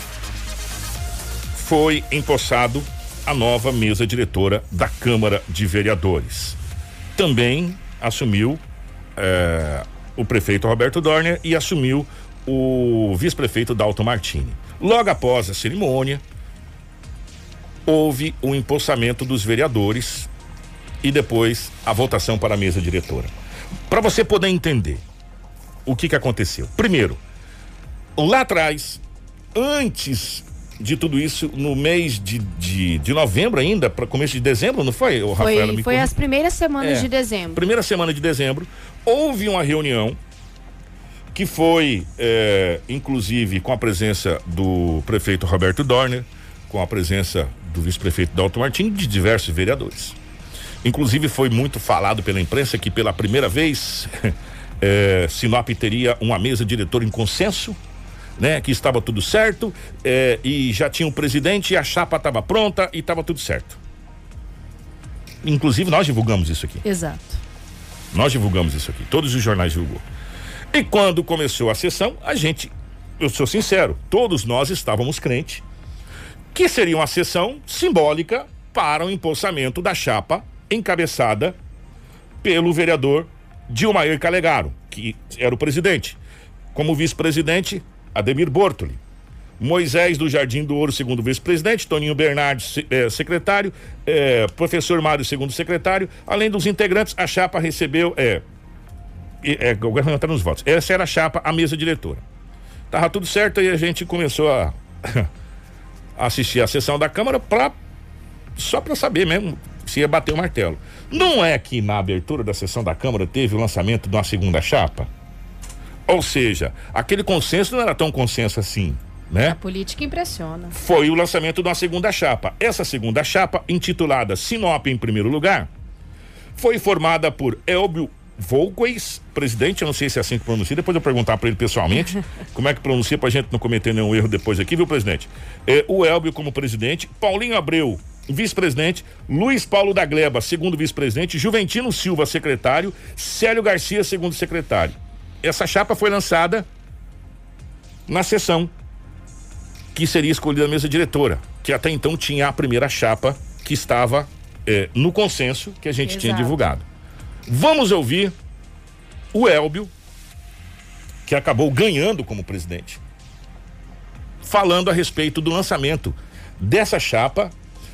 foi empossado a nova mesa diretora da Câmara de Vereadores. Também assumiu eh, o prefeito Roberto Dorner e assumiu o vice-prefeito Dalton Martini. Logo após a cerimônia, houve o empossamento dos vereadores e depois a votação para a mesa diretora. Para você poder entender o que, que aconteceu. Primeiro, lá atrás, antes de tudo isso, no mês de, de, de novembro ainda, para começo de dezembro, não foi, o Rafaela? Foi, me foi as primeiras semanas É. de dezembro. Primeira semana de dezembro, houve uma reunião que foi, é, inclusive, com a presença do prefeito Roberto Dorner, com a presença do vice-prefeito Dalton Martins e de diversos vereadores. Inclusive, foi muito falado pela imprensa que, pela primeira vez, é, Sinop teria uma mesa diretora em consenso, né? Que estava tudo certo é, e já tinha um presidente e a chapa estava pronta e estava tudo certo. Inclusive, nós divulgamos isso aqui. Exato. Nós divulgamos isso aqui, todos os jornais divulgou. E quando começou a sessão, a gente, eu sou sincero, todos nós estávamos crentes que seria uma sessão simbólica para o empossamento da chapa encabeçada pelo vereador Dilmair Calegaro, que era o presidente. Como vice-presidente, Ademir Bortoli. Moisés do Jardim do Ouro, segundo vice-presidente, Toninho Bernardes, eh, secretário, eh, professor Mário, segundo secretário. Além dos integrantes, a chapa recebeu. É, é, agora não está nos votos. Essa era a chapa, a mesa diretora. Tava tudo certo e a gente começou a, assistir a sessão da Câmara para só para saber mesmo se ia bater o martelo. Não é que na abertura da sessão da Câmara teve o lançamento de uma segunda chapa? Ou seja, aquele consenso não era tão consenso assim, né? A política impressiona. Foi o lançamento de uma segunda chapa. Essa segunda chapa, intitulada Sinop em primeiro lugar, foi formada por Elbio Volquez, presidente, eu não sei se é assim que pronuncia, depois eu perguntar para ele pessoalmente como é que pronuncia pra gente não cometer nenhum erro depois aqui, viu, presidente? É, o Elbio como presidente, Paulinho Abreu, vice-presidente, Luiz Paulo da Gleba, segundo vice-presidente, Juventino Silva, secretário, Célio Garcia, segundo secretário. Essa chapa foi lançada na sessão que seria escolhida a mesa diretora, que até então tinha a primeira chapa que estava eh, no consenso que a gente tinha Exato. divulgado. Vamos ouvir o Elbio, que acabou ganhando como presidente, falando a respeito do lançamento dessa chapa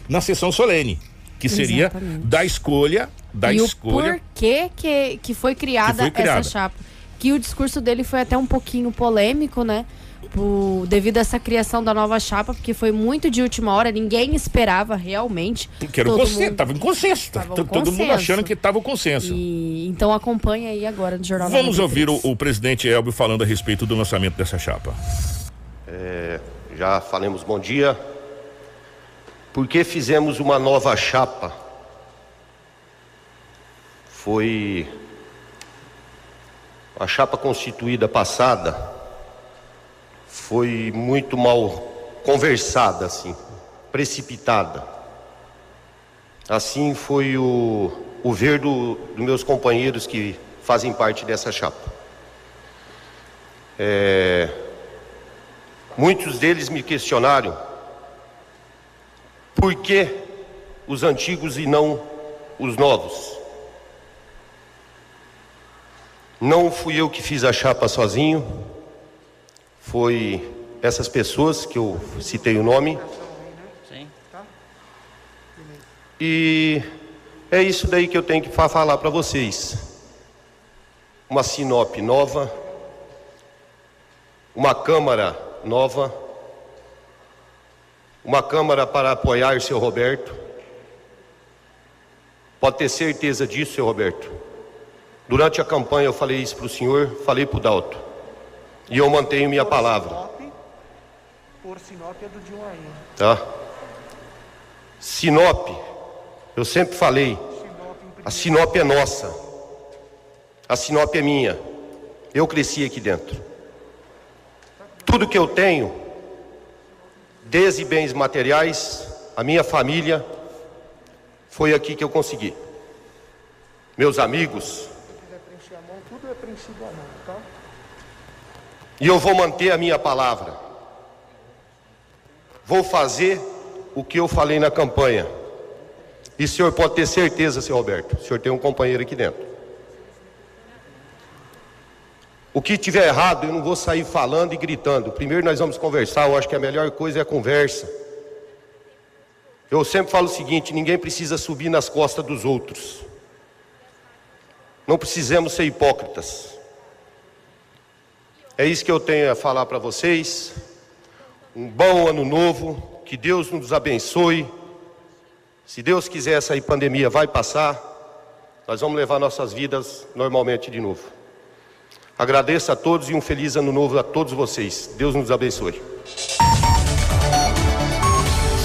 na sessão solene, que seria Exatamente. da escolha, da e escolha. o porquê que, que foi criada, Que foi criada. essa chapa. Que o discurso dele foi até um pouquinho polêmico, né? Por- devido a essa criação da nova chapa, porque foi muito de última hora, ninguém esperava realmente. Porque era o consenso, mundo- tava em consenso. Tava um Todo mundo consenso. achando que estava o consenso. E, então acompanha aí agora no Jornal da Vamos ouvir 93. o, o presidente Elbio falando a respeito do lançamento dessa chapa. Já falamos bom dia. Por que fizemos uma nova chapa? Foi a chapa constituída passada foi muito mal conversada assim, precipitada. Assim foi o, o ver do, dos meus companheiros que fazem parte dessa chapa. Muitos deles me questionaram por que os antigos e não os novos. Não fui eu que fiz a chapa sozinho, foi essas pessoas que eu citei o nome. E é isso daí que eu tenho que fa- falar para vocês. Uma Sinop nova, uma Câmara nova, uma Câmara para apoiar seu Roberto. Pode ter certeza disso, seu Roberto. Durante a campanha eu falei isso para o senhor, falei para o Dalto. E eu mantenho minha palavra. Por Sinop é do. Tá? Sinop, eu sempre falei, a Sinop é nossa. A Sinop é minha. Eu cresci aqui dentro. Tudo que eu tenho, desde bens materiais, a minha família, foi aqui que eu consegui. Meus amigos, e eu vou manter a minha palavra. Vou fazer o que eu falei na campanha. E o senhor pode ter certeza, seu Roberto, o senhor tem um companheiro aqui dentro. O que tiver errado, eu não vou sair falando e gritando. Primeiro nós vamos conversar, eu acho que a melhor coisa é a conversa. Eu sempre falo o seguinte: ninguém precisa subir nas costas dos outros. Não precisamos ser hipócritas. É isso que eu tenho a falar para vocês. Um bom ano novo, que Deus nos abençoe. Se Deus quiser, essa pandemia vai passar. Nós vamos levar nossas vidas normalmente de novo. Agradeço a todos e um feliz ano novo a todos vocês. Deus nos abençoe.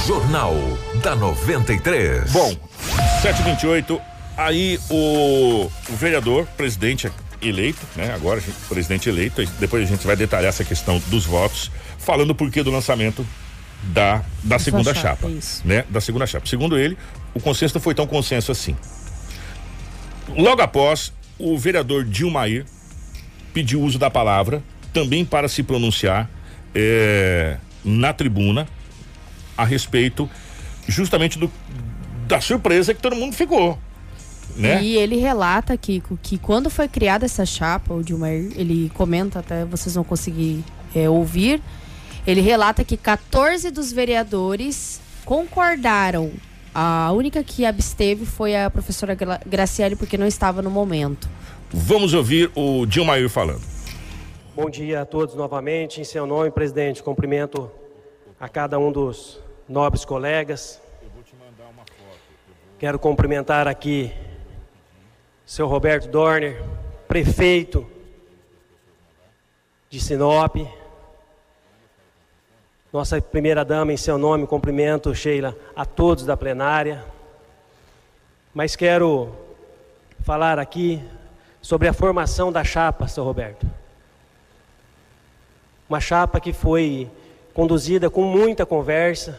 Jornal da 93. Bom, 728, aí o, o vereador, presidente eleito, né? Agora, presidente eleito, depois a gente vai detalhar essa questão dos votos, falando o porquê do lançamento da, da segunda chapa, chapa, isso. né? Da segunda chapa. Segundo ele, o consenso não foi tão consenso assim. Logo após, o vereador Dilmair pediu uso da palavra também para se pronunciar eh, na tribuna a respeito justamente do, da surpresa que todo mundo ficou. né? E ele relata, Kiko, que quando foi criada essa chapa, o Dilmair, ele comenta, até vocês vão conseguir é, ouvir, ele relata que 14 dos vereadores concordaram. A única que absteve foi a professora Gra- Graciele, porque não estava no momento. Vamos ouvir o Dilmair falando. Bom dia a todos novamente. Em seu nome, presidente, cumprimento a cada um dos nobres colegas. Quero cumprimentar aqui seu Roberto Dorner, prefeito de Sinop. Nossa primeira dama, em seu nome, cumprimento, Sheila, a todos da plenária. Mas quero falar aqui sobre a formação da chapa, seu Roberto. Uma chapa que foi conduzida com muita conversa,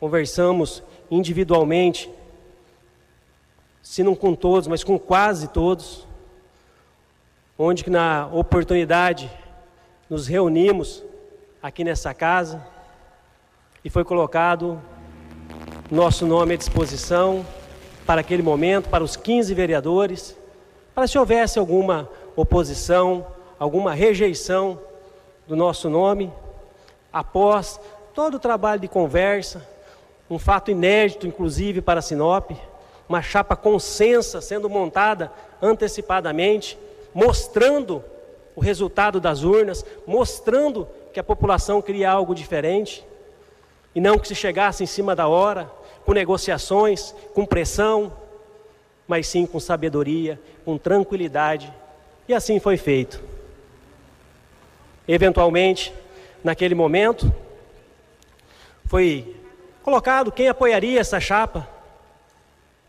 conversamos individualmente, se não com todos, mas com quase todos, onde que na oportunidade nos reunimos aqui nessa casa e foi colocado nosso nome à disposição para aquele momento, para os 15 vereadores, para se houvesse alguma oposição, alguma rejeição do nosso nome, após todo o trabalho de conversa, um fato inédito, inclusive, para Sinop, uma chapa consensa sendo montada antecipadamente, mostrando o resultado das urnas, mostrando que a população queria algo diferente, e não que se chegasse em cima da hora, com negociações, com pressão, mas sim com sabedoria, com tranquilidade, e assim foi feito. Eventualmente, naquele momento, foi colocado quem apoiaria essa chapa.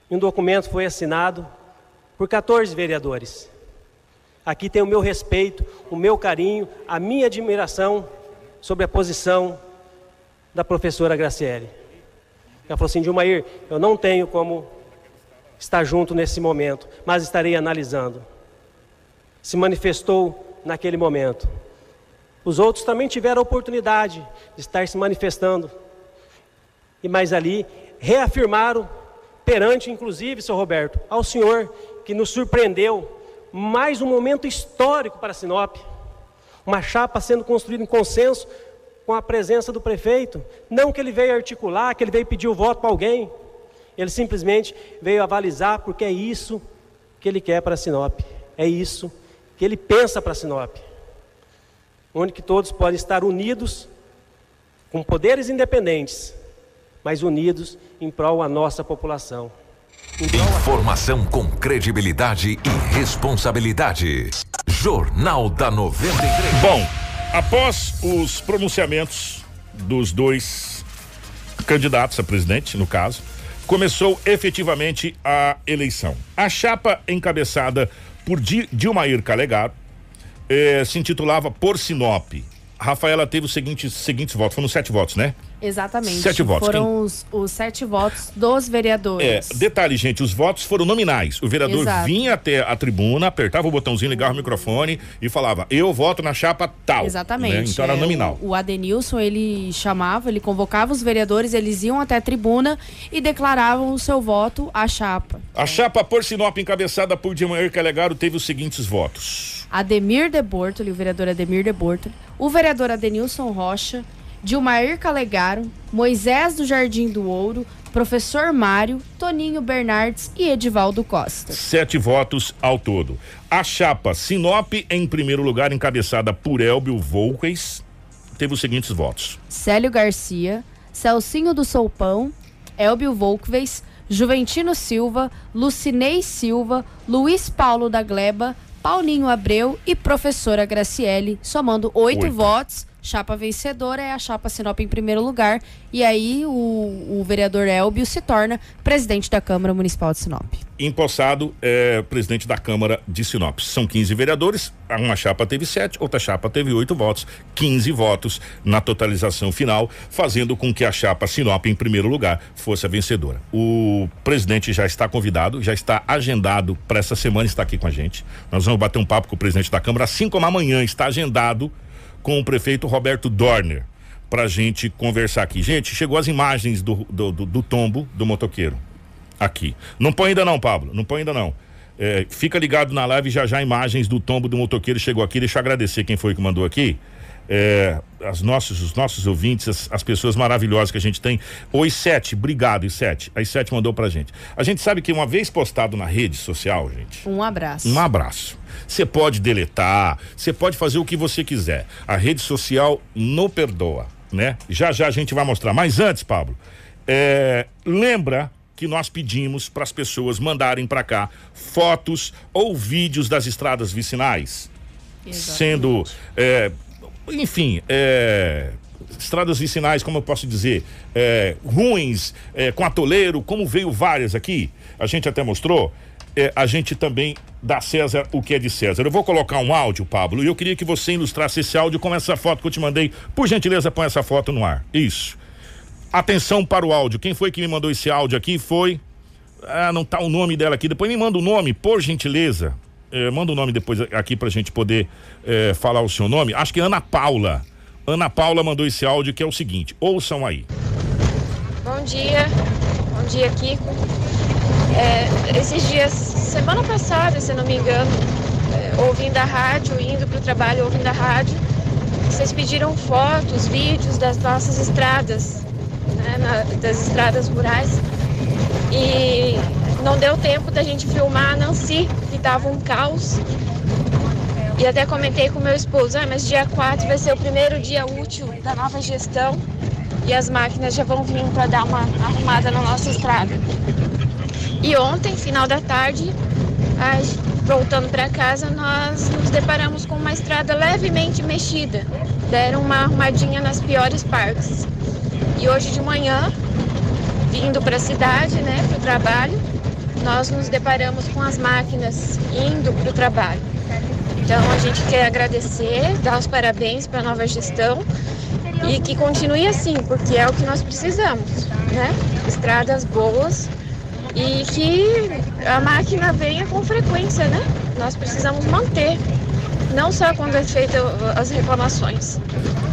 E um documento foi assinado por 14 vereadores. Aqui tem o meu respeito, o meu carinho, a minha admiração sobre a posição da professora Graciele. Ela falou assim: Dilmair, eu não tenho como estar junto nesse momento, mas estarei analisando. Se manifestou naquele momento. Os outros também tiveram a oportunidade de estar se manifestando. E mais ali reafirmaram perante, inclusive, seu Roberto, ao senhor que nos surpreendeu mais um momento histórico para Sinop. Uma chapa sendo construída em consenso com a presença do prefeito. Não que ele veio articular, que ele veio pedir o voto para alguém. Ele simplesmente veio avalizar porque é isso que ele quer para Sinop. É isso que ele pensa para Sinop. Onde que todos podem estar unidos, com poderes independentes, mas unidos em prol da nossa população. Informação com credibilidade e responsabilidade. Jornal da 93. Bom, após os pronunciamentos dos dois candidatos a presidente, no caso, começou efetivamente a eleição. A chapa encabeçada por Di- Dilmair Calegaro eh, se intitulava Por Sinop. Rafaela teve os seguintes, seguintes votos, foram sete votos, né? Exatamente. Sete votos. Foram os, os sete votos dos vereadores. É, detalhe, gente, os votos foram nominais. O vereador Exato. vinha até a tribuna, apertava o botãozinho, ligava o microfone e falava: Eu voto na chapa tal. Exatamente. né? Então era É, nominal. O, o Adenilson, ele chamava, ele convocava os vereadores, eles iam até a tribuna e declaravam o seu voto à chapa. A chapa por Sinop, encabeçada por Dilmair Calegaro, teve os seguintes votos. Ademir de Bortoli, o vereador Ademir de Bortoli, o vereador Adenilson Rocha, Dilmair Calegaro, Moisés do Jardim do Ouro, professor Mário, Toninho Bernardes e Edivaldo Costa. Sete votos ao todo. A chapa Sinop, em primeiro lugar, encabeçada por Elbio Volques, teve os seguintes votos. Célio Garcia, Celcinho do Soupão, Elbio Volkves, Juventino Silva, Lucinei Silva, Luiz Paulo da Gleba, Paulinho Abreu e professora Graciele, somando oito, Oito. votos. Chapa vencedora é a chapa Sinop em primeiro lugar. E aí o, o vereador Elbio se torna presidente da Câmara Municipal de Sinop. Empossado é presidente da Câmara de Sinop. São 15 vereadores, uma chapa teve sete, outra chapa teve oito votos, 15 votos na totalização final, fazendo com que a chapa Sinop, em primeiro lugar, fosse a vencedora. O presidente já está convidado, já está agendado para essa semana estar aqui com a gente. Nós vamos bater um papo com o presidente da Câmara, assim como amanhã está agendado com o prefeito Roberto Dorner pra gente conversar aqui. Gente, chegou as imagens do, do, do- do tombo do motoqueiro aqui. Não põe ainda não, Pablo. Não põe ainda não. É, fica ligado na live já já imagens do tombo do motoqueiro chegou aqui. Deixa eu agradecer quem foi que mandou aqui. É, as nossos, os nossos ouvintes, as, as, pessoas maravilhosas que a gente tem. Oi, Sete, obrigado, Sete. A Sete mandou pra gente. A gente sabe que uma vez postado na rede social, gente. Um abraço. Um abraço. Você pode deletar, você pode fazer o que você quiser. A rede social não perdoa, né? Já já a gente vai mostrar. Mas antes, Pablo, é, lembra que nós pedimos para as pessoas mandarem para cá fotos ou vídeos das estradas vicinais, Exatamente. sendo, é, enfim, é, estradas vicinais, como eu posso dizer, é, ruins, é, com atoleiro, como veio várias aqui, a gente até mostrou. É, a gente também dá César o que é de César. Eu vou colocar um áudio, Pablo, e eu queria que você ilustrasse esse áudio com essa foto que eu te mandei. Por gentileza, põe essa foto no ar. Isso. Atenção para o áudio. Quem foi que me mandou esse áudio aqui foi. Ah, não tá o nome dela aqui. Depois me manda o nome, por gentileza. É, manda o nome depois aqui pra gente poder é, falar o seu nome. Acho que é Ana Paula. Ana Paula mandou esse áudio que é o seguinte: ouçam aí. Bom dia, bom dia, Kiko. É, esses dias, semana passada, se não me engano, é, ouvindo a rádio, indo para o trabalho ouvindo a rádio, vocês pediram fotos, vídeos das nossas estradas né, na, das estradas rurais. E não deu tempo da gente filmar a Nancy, que estava um caos. E até comentei com meu esposo, ah, mas dia 4 vai ser o primeiro dia útil da nova gestão e as máquinas já vão vir para dar uma arrumada na nossa estrada. E ontem, final da tarde, voltando para casa, nós nos deparamos com uma estrada levemente mexida. Deram uma arrumadinha nas piores partes. E hoje de manhã, vindo para a cidade, né, para o trabalho, nós nos deparamos com as máquinas indo para o trabalho. Então a gente quer agradecer, dar os parabéns para a nova gestão e que continue assim, porque é o que nós precisamos, né? Estradas boas e que a máquina venha com frequência, né? Nós precisamos manter, não só quando é feita as reclamações.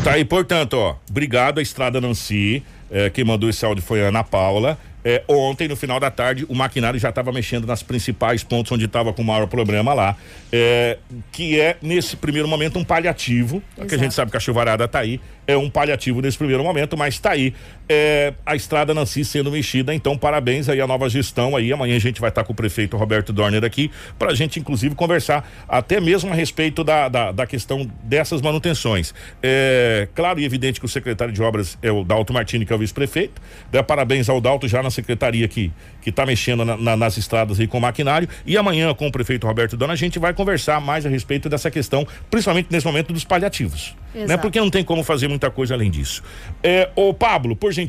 Tá aí, portanto, ó, obrigado a Estrada Nancy, é, quem mandou esse áudio foi a Ana Paula. É, ontem, no final da tarde, o maquinário já estava mexendo nas principais pontos onde estava com o maior problema lá, é, que é, nesse primeiro momento, um paliativo, que a gente sabe que a chuvarada está aí, é um paliativo nesse primeiro momento, mas está aí é, a estrada Nancy sendo mexida, então parabéns aí à nova gestão aí, amanhã a gente vai estar com o prefeito Roberto Dorner aqui, para a gente inclusive conversar até mesmo a respeito da, da, da questão dessas manutenções. É, claro e evidente que o secretário de obras é o Dalto Martini, que é o vice-prefeito, dá parabéns ao Dalto já na secretaria aqui, que está mexendo na, na, nas estradas aí com maquinário. E amanhã, com o prefeito Roberto Dona, a gente vai conversar mais a respeito dessa questão, principalmente nesse momento dos paliativos. Né? Porque não tem como fazer muita coisa além disso. É, ô Pablo, por gentileza,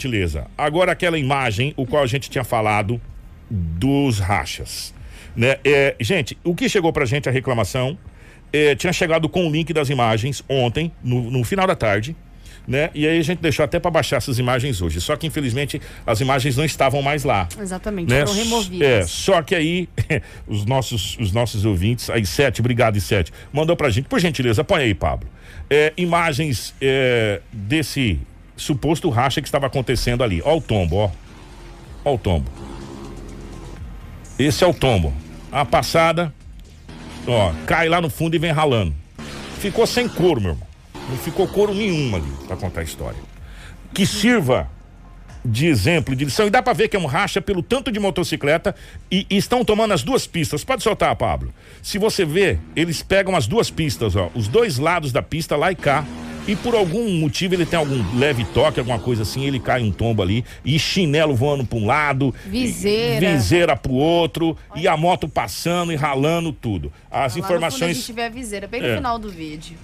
agora aquela imagem, o qual a gente tinha falado dos rachas. Né? É, gente, o que chegou pra gente a reclamação é, tinha chegado com o link das imagens ontem, no, no final da tarde né? E aí a gente deixou até para baixar essas imagens hoje. Só que infelizmente as imagens não estavam mais lá. Exatamente, né? foram removidas. É, só que aí os nossos os nossos ouvintes, aí sete, obrigado e sete, mandou pra gente, por gentileza, põe aí, Pablo. É, imagens é, desse suposto racha que estava acontecendo ali. Ó o tombo, ó. Ó o tombo. Esse é o tombo. A passada, ó, cai lá no fundo e vem ralando. Ficou sem couro, meu irmão. Não ficou couro nenhum ali para contar a história. Que sirva de exemplo, de lição. E dá para ver que é um racha pelo tanto de motocicleta e, e, estão tomando as duas pistas. Pode soltar, Pablo. Se você vê, eles pegam as duas pistas, ó, os dois lados da pista, lá e cá. E por algum motivo ele tem algum leve toque, alguma coisa assim, ele cai um tombo ali e chinelo voando para um lado, viseira, viseira pro outro e a moto passando e ralando tudo. As lá informações. No vê a viseira bem no é. final do vídeo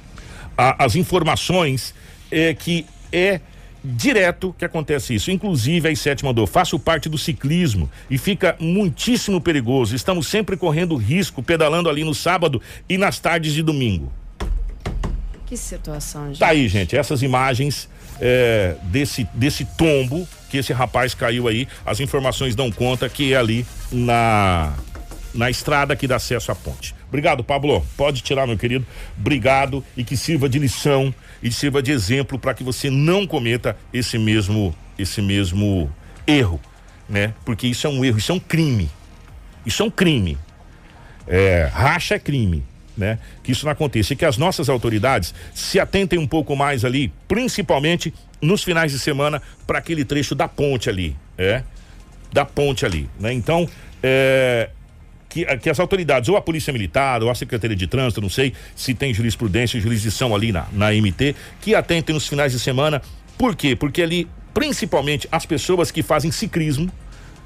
a, as informações é que é direto que acontece isso. Inclusive, a I7 mandou, faço parte do ciclismo e fica muitíssimo perigoso. Estamos sempre correndo risco, pedalando ali no sábado e nas tardes de domingo. Que situação, gente. Tá aí, gente, essas imagens é, desse, desse tombo que esse rapaz caiu aí. As informações dão conta que é ali na, na estrada que dá acesso à ponte. Obrigado, Pablo. Pode tirar, meu querido. Obrigado e que sirva de lição e sirva de exemplo para que você não cometa esse mesmo esse mesmo erro. né? Porque isso é um erro, isso é um crime. Isso é um crime. É, racha é crime. Né? Que isso não aconteça e que as nossas autoridades se atentem um pouco mais ali, principalmente nos finais de semana, para aquele trecho da ponte ali, é? Da ponte ali, né? Então, é, que, que, as autoridades, ou a Polícia Militar, ou a Secretaria de Trânsito, não sei se tem jurisprudência jurisdição ali na, na MT, que atentem nos finais de semana. Por quê? Porque ali, principalmente as pessoas que fazem ciclismo,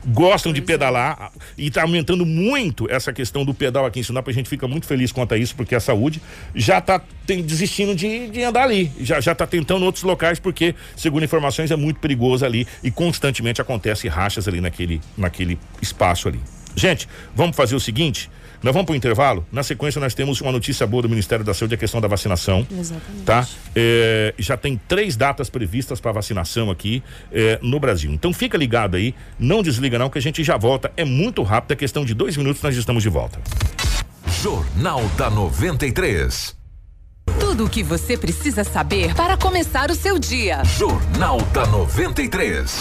gostam de pedalar e está aumentando muito essa questão do pedal aqui em Sinop. A gente fica muito feliz quanto a isso, porque a saúde já está desistindo de, de andar ali, já já está tentando outros locais, porque, segundo informações, é muito perigoso ali e constantemente acontece rachas ali naquele, naquele espaço ali. Gente, vamos fazer o seguinte. Nós vamos para o intervalo. Na sequência, nós temos uma notícia boa do Ministério da Saúde, a questão da vacinação. Exatamente. Tá? É, já tem três datas previstas para vacinação aqui é, no Brasil. Então fica ligado aí, não desliga não, que a gente já volta. É muito rápido, é questão de dois minutos, nós estamos de volta. Jornal da 93. Tudo o que você precisa saber para começar o seu dia. Jornal da 93.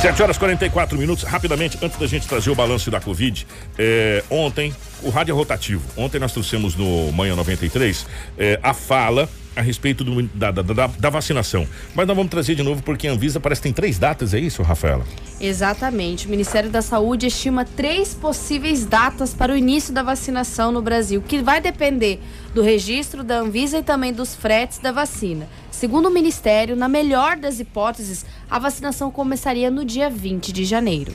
7 horas 44 minutos. Rapidamente, antes da gente trazer o balanço da Covid, é, ontem, o rádio é rotativo. Ontem nós trouxemos no Manhã 93 é, a fala a respeito do, da, da, da, da, vacinação. Mas nós vamos trazer de novo porque a Anvisa parece que tem três datas, é isso, Rafaela? Exatamente. O Ministério da Saúde estima três possíveis datas para o início da vacinação no Brasil, que vai depender do registro da Anvisa e também dos fretes da vacina. Segundo o Ministério, na melhor das hipóteses, a vacinação começaria no dia 20 de janeiro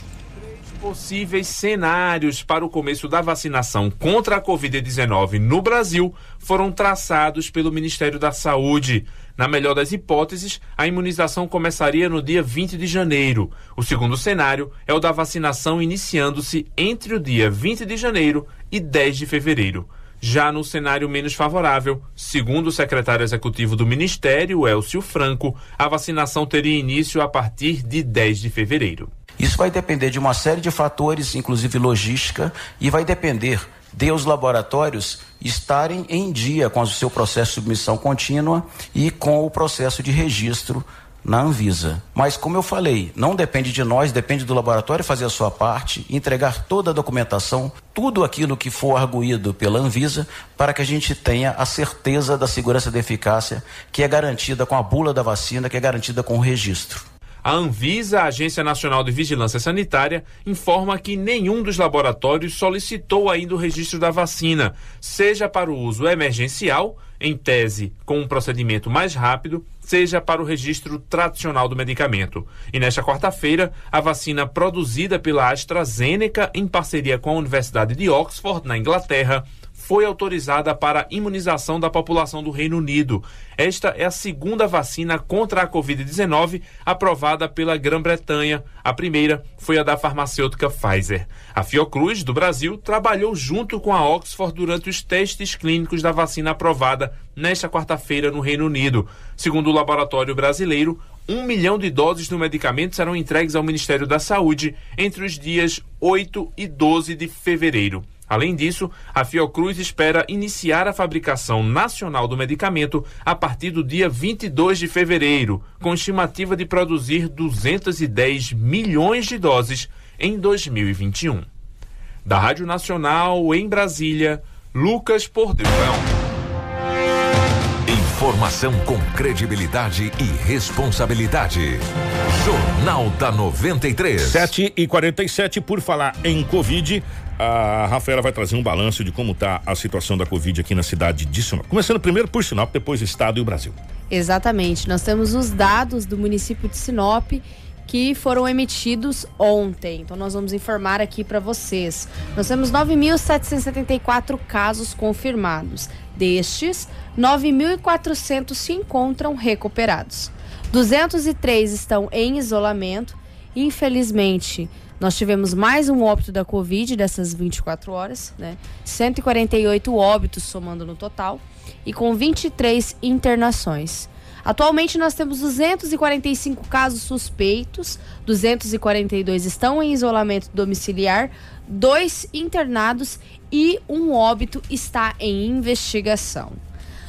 possíveis cenários para o começo da vacinação contra a Covid-19 no Brasil foram traçados pelo Ministério da Saúde. Na melhor das hipóteses, a imunização começaria no dia 20 de janeiro. O segundo cenário é o da vacinação iniciando-se entre o dia 20 de janeiro e 10 de fevereiro. Já no cenário menos favorável, segundo o secretário executivo do Ministério, Elcio Franco, a vacinação teria início a partir de 10 de fevereiro. Isso vai depender de uma série de fatores, inclusive logística, e vai depender de os laboratórios estarem em dia com o seu processo de submissão contínua e com o processo de registro na Anvisa. Mas, como eu falei, não depende de nós, depende do laboratório fazer a sua parte, entregar toda a documentação, tudo aquilo que for arguído pela Anvisa, para que a gente tenha a certeza da segurança da eficácia que é garantida com a bula da vacina, que é garantida com o registro. A Anvisa, a Agência Nacional de Vigilância Sanitária, informa que nenhum dos laboratórios solicitou ainda o registro da vacina, seja para o uso emergencial, em tese com um procedimento mais rápido, seja para o registro tradicional do medicamento. E nesta quarta-feira, a vacina produzida pela AstraZeneca em parceria com a Universidade de Oxford, na Inglaterra, foi autorizada para imunização da população do Reino Unido. Esta é a segunda vacina contra a Covid-19 aprovada pela Grã-Bretanha. A primeira foi a da farmacêutica Pfizer. A Fiocruz, do Brasil, trabalhou junto com a Oxford durante os testes clínicos da vacina aprovada nesta quarta-feira no Reino Unido. Segundo o laboratório brasileiro, um milhão de doses do medicamento serão entregues ao Ministério da Saúde entre os dias 8 e 12 de fevereiro. Além disso, a Fiocruz espera iniciar a fabricação nacional do medicamento a partir do dia 22 de fevereiro, com estimativa de produzir 210 milhões de doses em 2021. Da Rádio Nacional em Brasília, Lucas Pordelão. Informação com credibilidade e responsabilidade. Jornal da 93. 7 e 47 por falar em Covid. A Rafaela vai trazer um balanço de como está a situação da Covid aqui na cidade de Sinop. Começando primeiro por Sinop, depois o Estado e o Brasil. Exatamente. Nós temos os dados do município de Sinop que foram emitidos ontem. Então nós vamos informar aqui para vocês. Nós temos 9.774 casos confirmados. Destes, 9.400 se encontram recuperados. 203 estão em isolamento. Infelizmente, nós tivemos mais um óbito da Covid dessas 24 horas, né? 148 óbitos somando no total e com 23 internações. Atualmente nós temos 245 casos suspeitos, 242 estão em isolamento domiciliar, dois internados e um óbito está em investigação.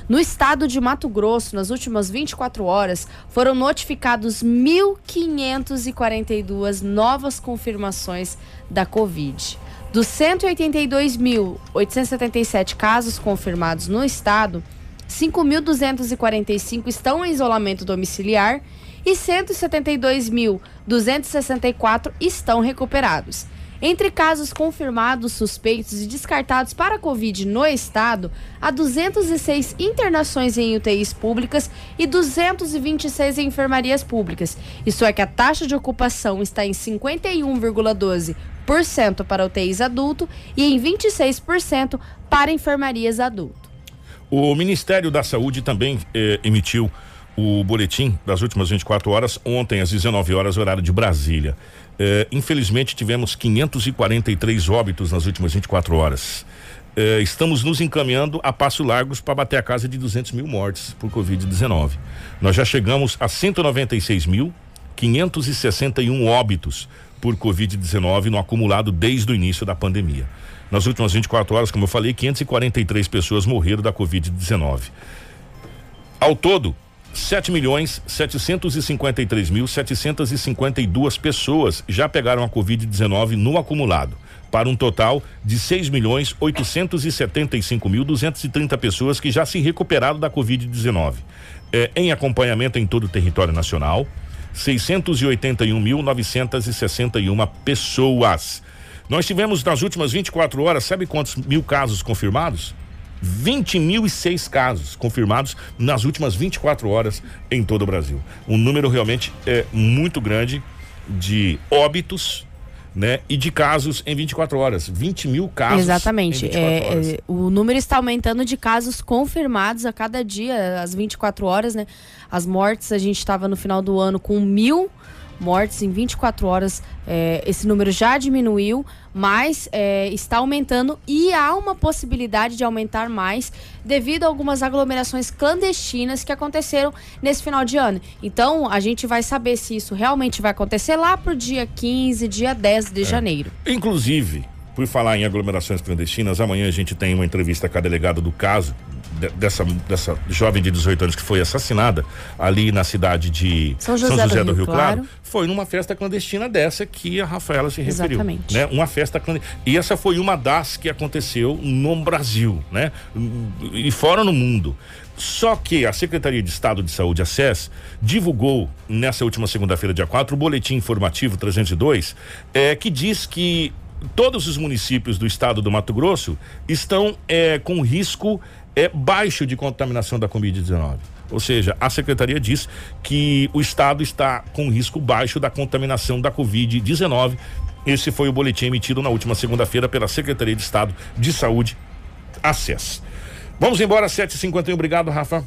No estado de Mato Grosso, nas últimas 24 horas, foram notificados 1.542 novas confirmações da Covid. Dos 182.877 casos confirmados no estado, 5.245 estão em isolamento domiciliar e 172.264 estão recuperados. Entre casos confirmados, suspeitos e descartados para a Covid no estado, há 206 internações em UTIs públicas e 226 em enfermarias públicas. Isso é que a taxa de ocupação está em 51,12% para UTIs adulto e em 26% para enfermarias adulto. O Ministério da Saúde também eh, emitiu o boletim das últimas 24 horas, ontem às 19 horas, horário de Brasília. Eh, infelizmente, tivemos 543 óbitos nas últimas 24 horas. Eh, estamos nos encaminhando a passo largos para bater a casa de 200 mil mortes por Covid-19. Nós já chegamos a 196.561 óbitos por Covid-19 no acumulado desde o início da pandemia. Nas últimas 24 horas, como eu falei, 543 pessoas morreram da Covid-19. Ao todo, 7 milhões 753 mil 752 pessoas já pegaram a Covid-19 no acumulado, para um total de 6 milhões 875 mil 230 pessoas que já se recuperaram da Covid-19. É, em acompanhamento em todo o território nacional, 681.961 pessoas. Nós tivemos nas últimas 24 horas, sabe quantos mil casos confirmados? 20.006 casos confirmados nas últimas 24 horas em todo o Brasil. Um número realmente é muito grande de óbitos. Né? E de casos em 24 horas. 20 mil casos. Exatamente. Em 24 É, é, o número está aumentando de casos confirmados a cada dia, às 24 horas, né? As mortes, a gente estava no final do ano com mil mortes em 24 horas. É, esse número já diminuiu, mas é, está aumentando e há uma possibilidade de aumentar mais devido a algumas aglomerações clandestinas que aconteceram nesse final de ano. Então, a gente vai saber se isso realmente vai acontecer lá pro dia 15, dia 10 de janeiro. Inclusive, por falar em aglomerações clandestinas, amanhã a gente tem uma entrevista com a delegada do caso de- dessa, dessa jovem de 18 anos que foi assassinada ali na cidade de São José do Rio Claro. Foi numa festa clandestina dessa que a Rafaela se referiu. Exatamente. Né? Uma festa clandestina. E essa foi uma das que aconteceu no Brasil, né? E fora no mundo. Só que a Secretaria de Estado de Saúde, a SES, divulgou nessa última segunda-feira, dia 4, o boletim informativo 302, é, que diz que todos os municípios do estado do Mato Grosso estão é, com risco é, baixo de contaminação da Covid-19. Ou seja, a secretaria diz que o estado está com risco baixo da contaminação da Covid-19. Esse foi o boletim emitido na última segunda-feira pela Secretaria de Estado de Saúde, a SES. Vamos embora, 7h51. Obrigado, Rafa.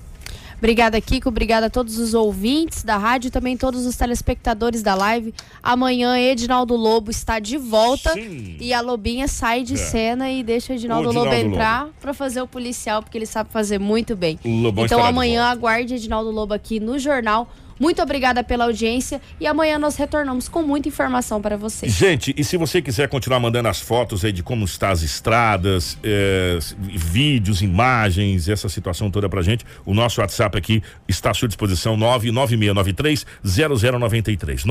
Obrigada, Kiko. Obrigada a todos os ouvintes da rádio e também todos os telespectadores da live. Amanhã, Edinaldo Lobo está de volta e a Lobinha sai de É. cena e deixa o Edinaldo, O Lobo Edinaldo entrar para fazer o policial, porque ele sabe fazer muito bem. Então amanhã aguarde Edinaldo Lobo aqui no jornal. Muito obrigada pela audiência e amanhã nós retornamos com muita informação para vocês. Gente, e se você quiser continuar mandando as fotos aí de como está as estradas, eh, vídeos, imagens, essa situação toda pra gente, o nosso WhatsApp aqui está à sua disposição, 99693-0093.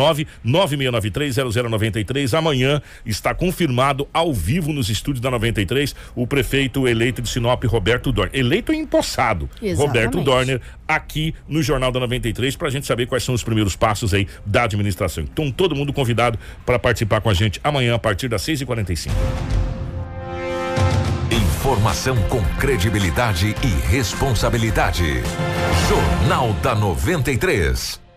99693-0093. Amanhã está confirmado ao vivo nos estúdios da 93 o prefeito eleito de Sinop, Roberto Dorner. Eleito e empossado, Exatamente. Roberto Dorner, aqui no Jornal da 93, pra gente saber quais são os primeiros passos aí da administração. Então, todo mundo convidado para participar com a gente amanhã a partir das 6h45. Informação com credibilidade e responsabilidade. Jornal da 93.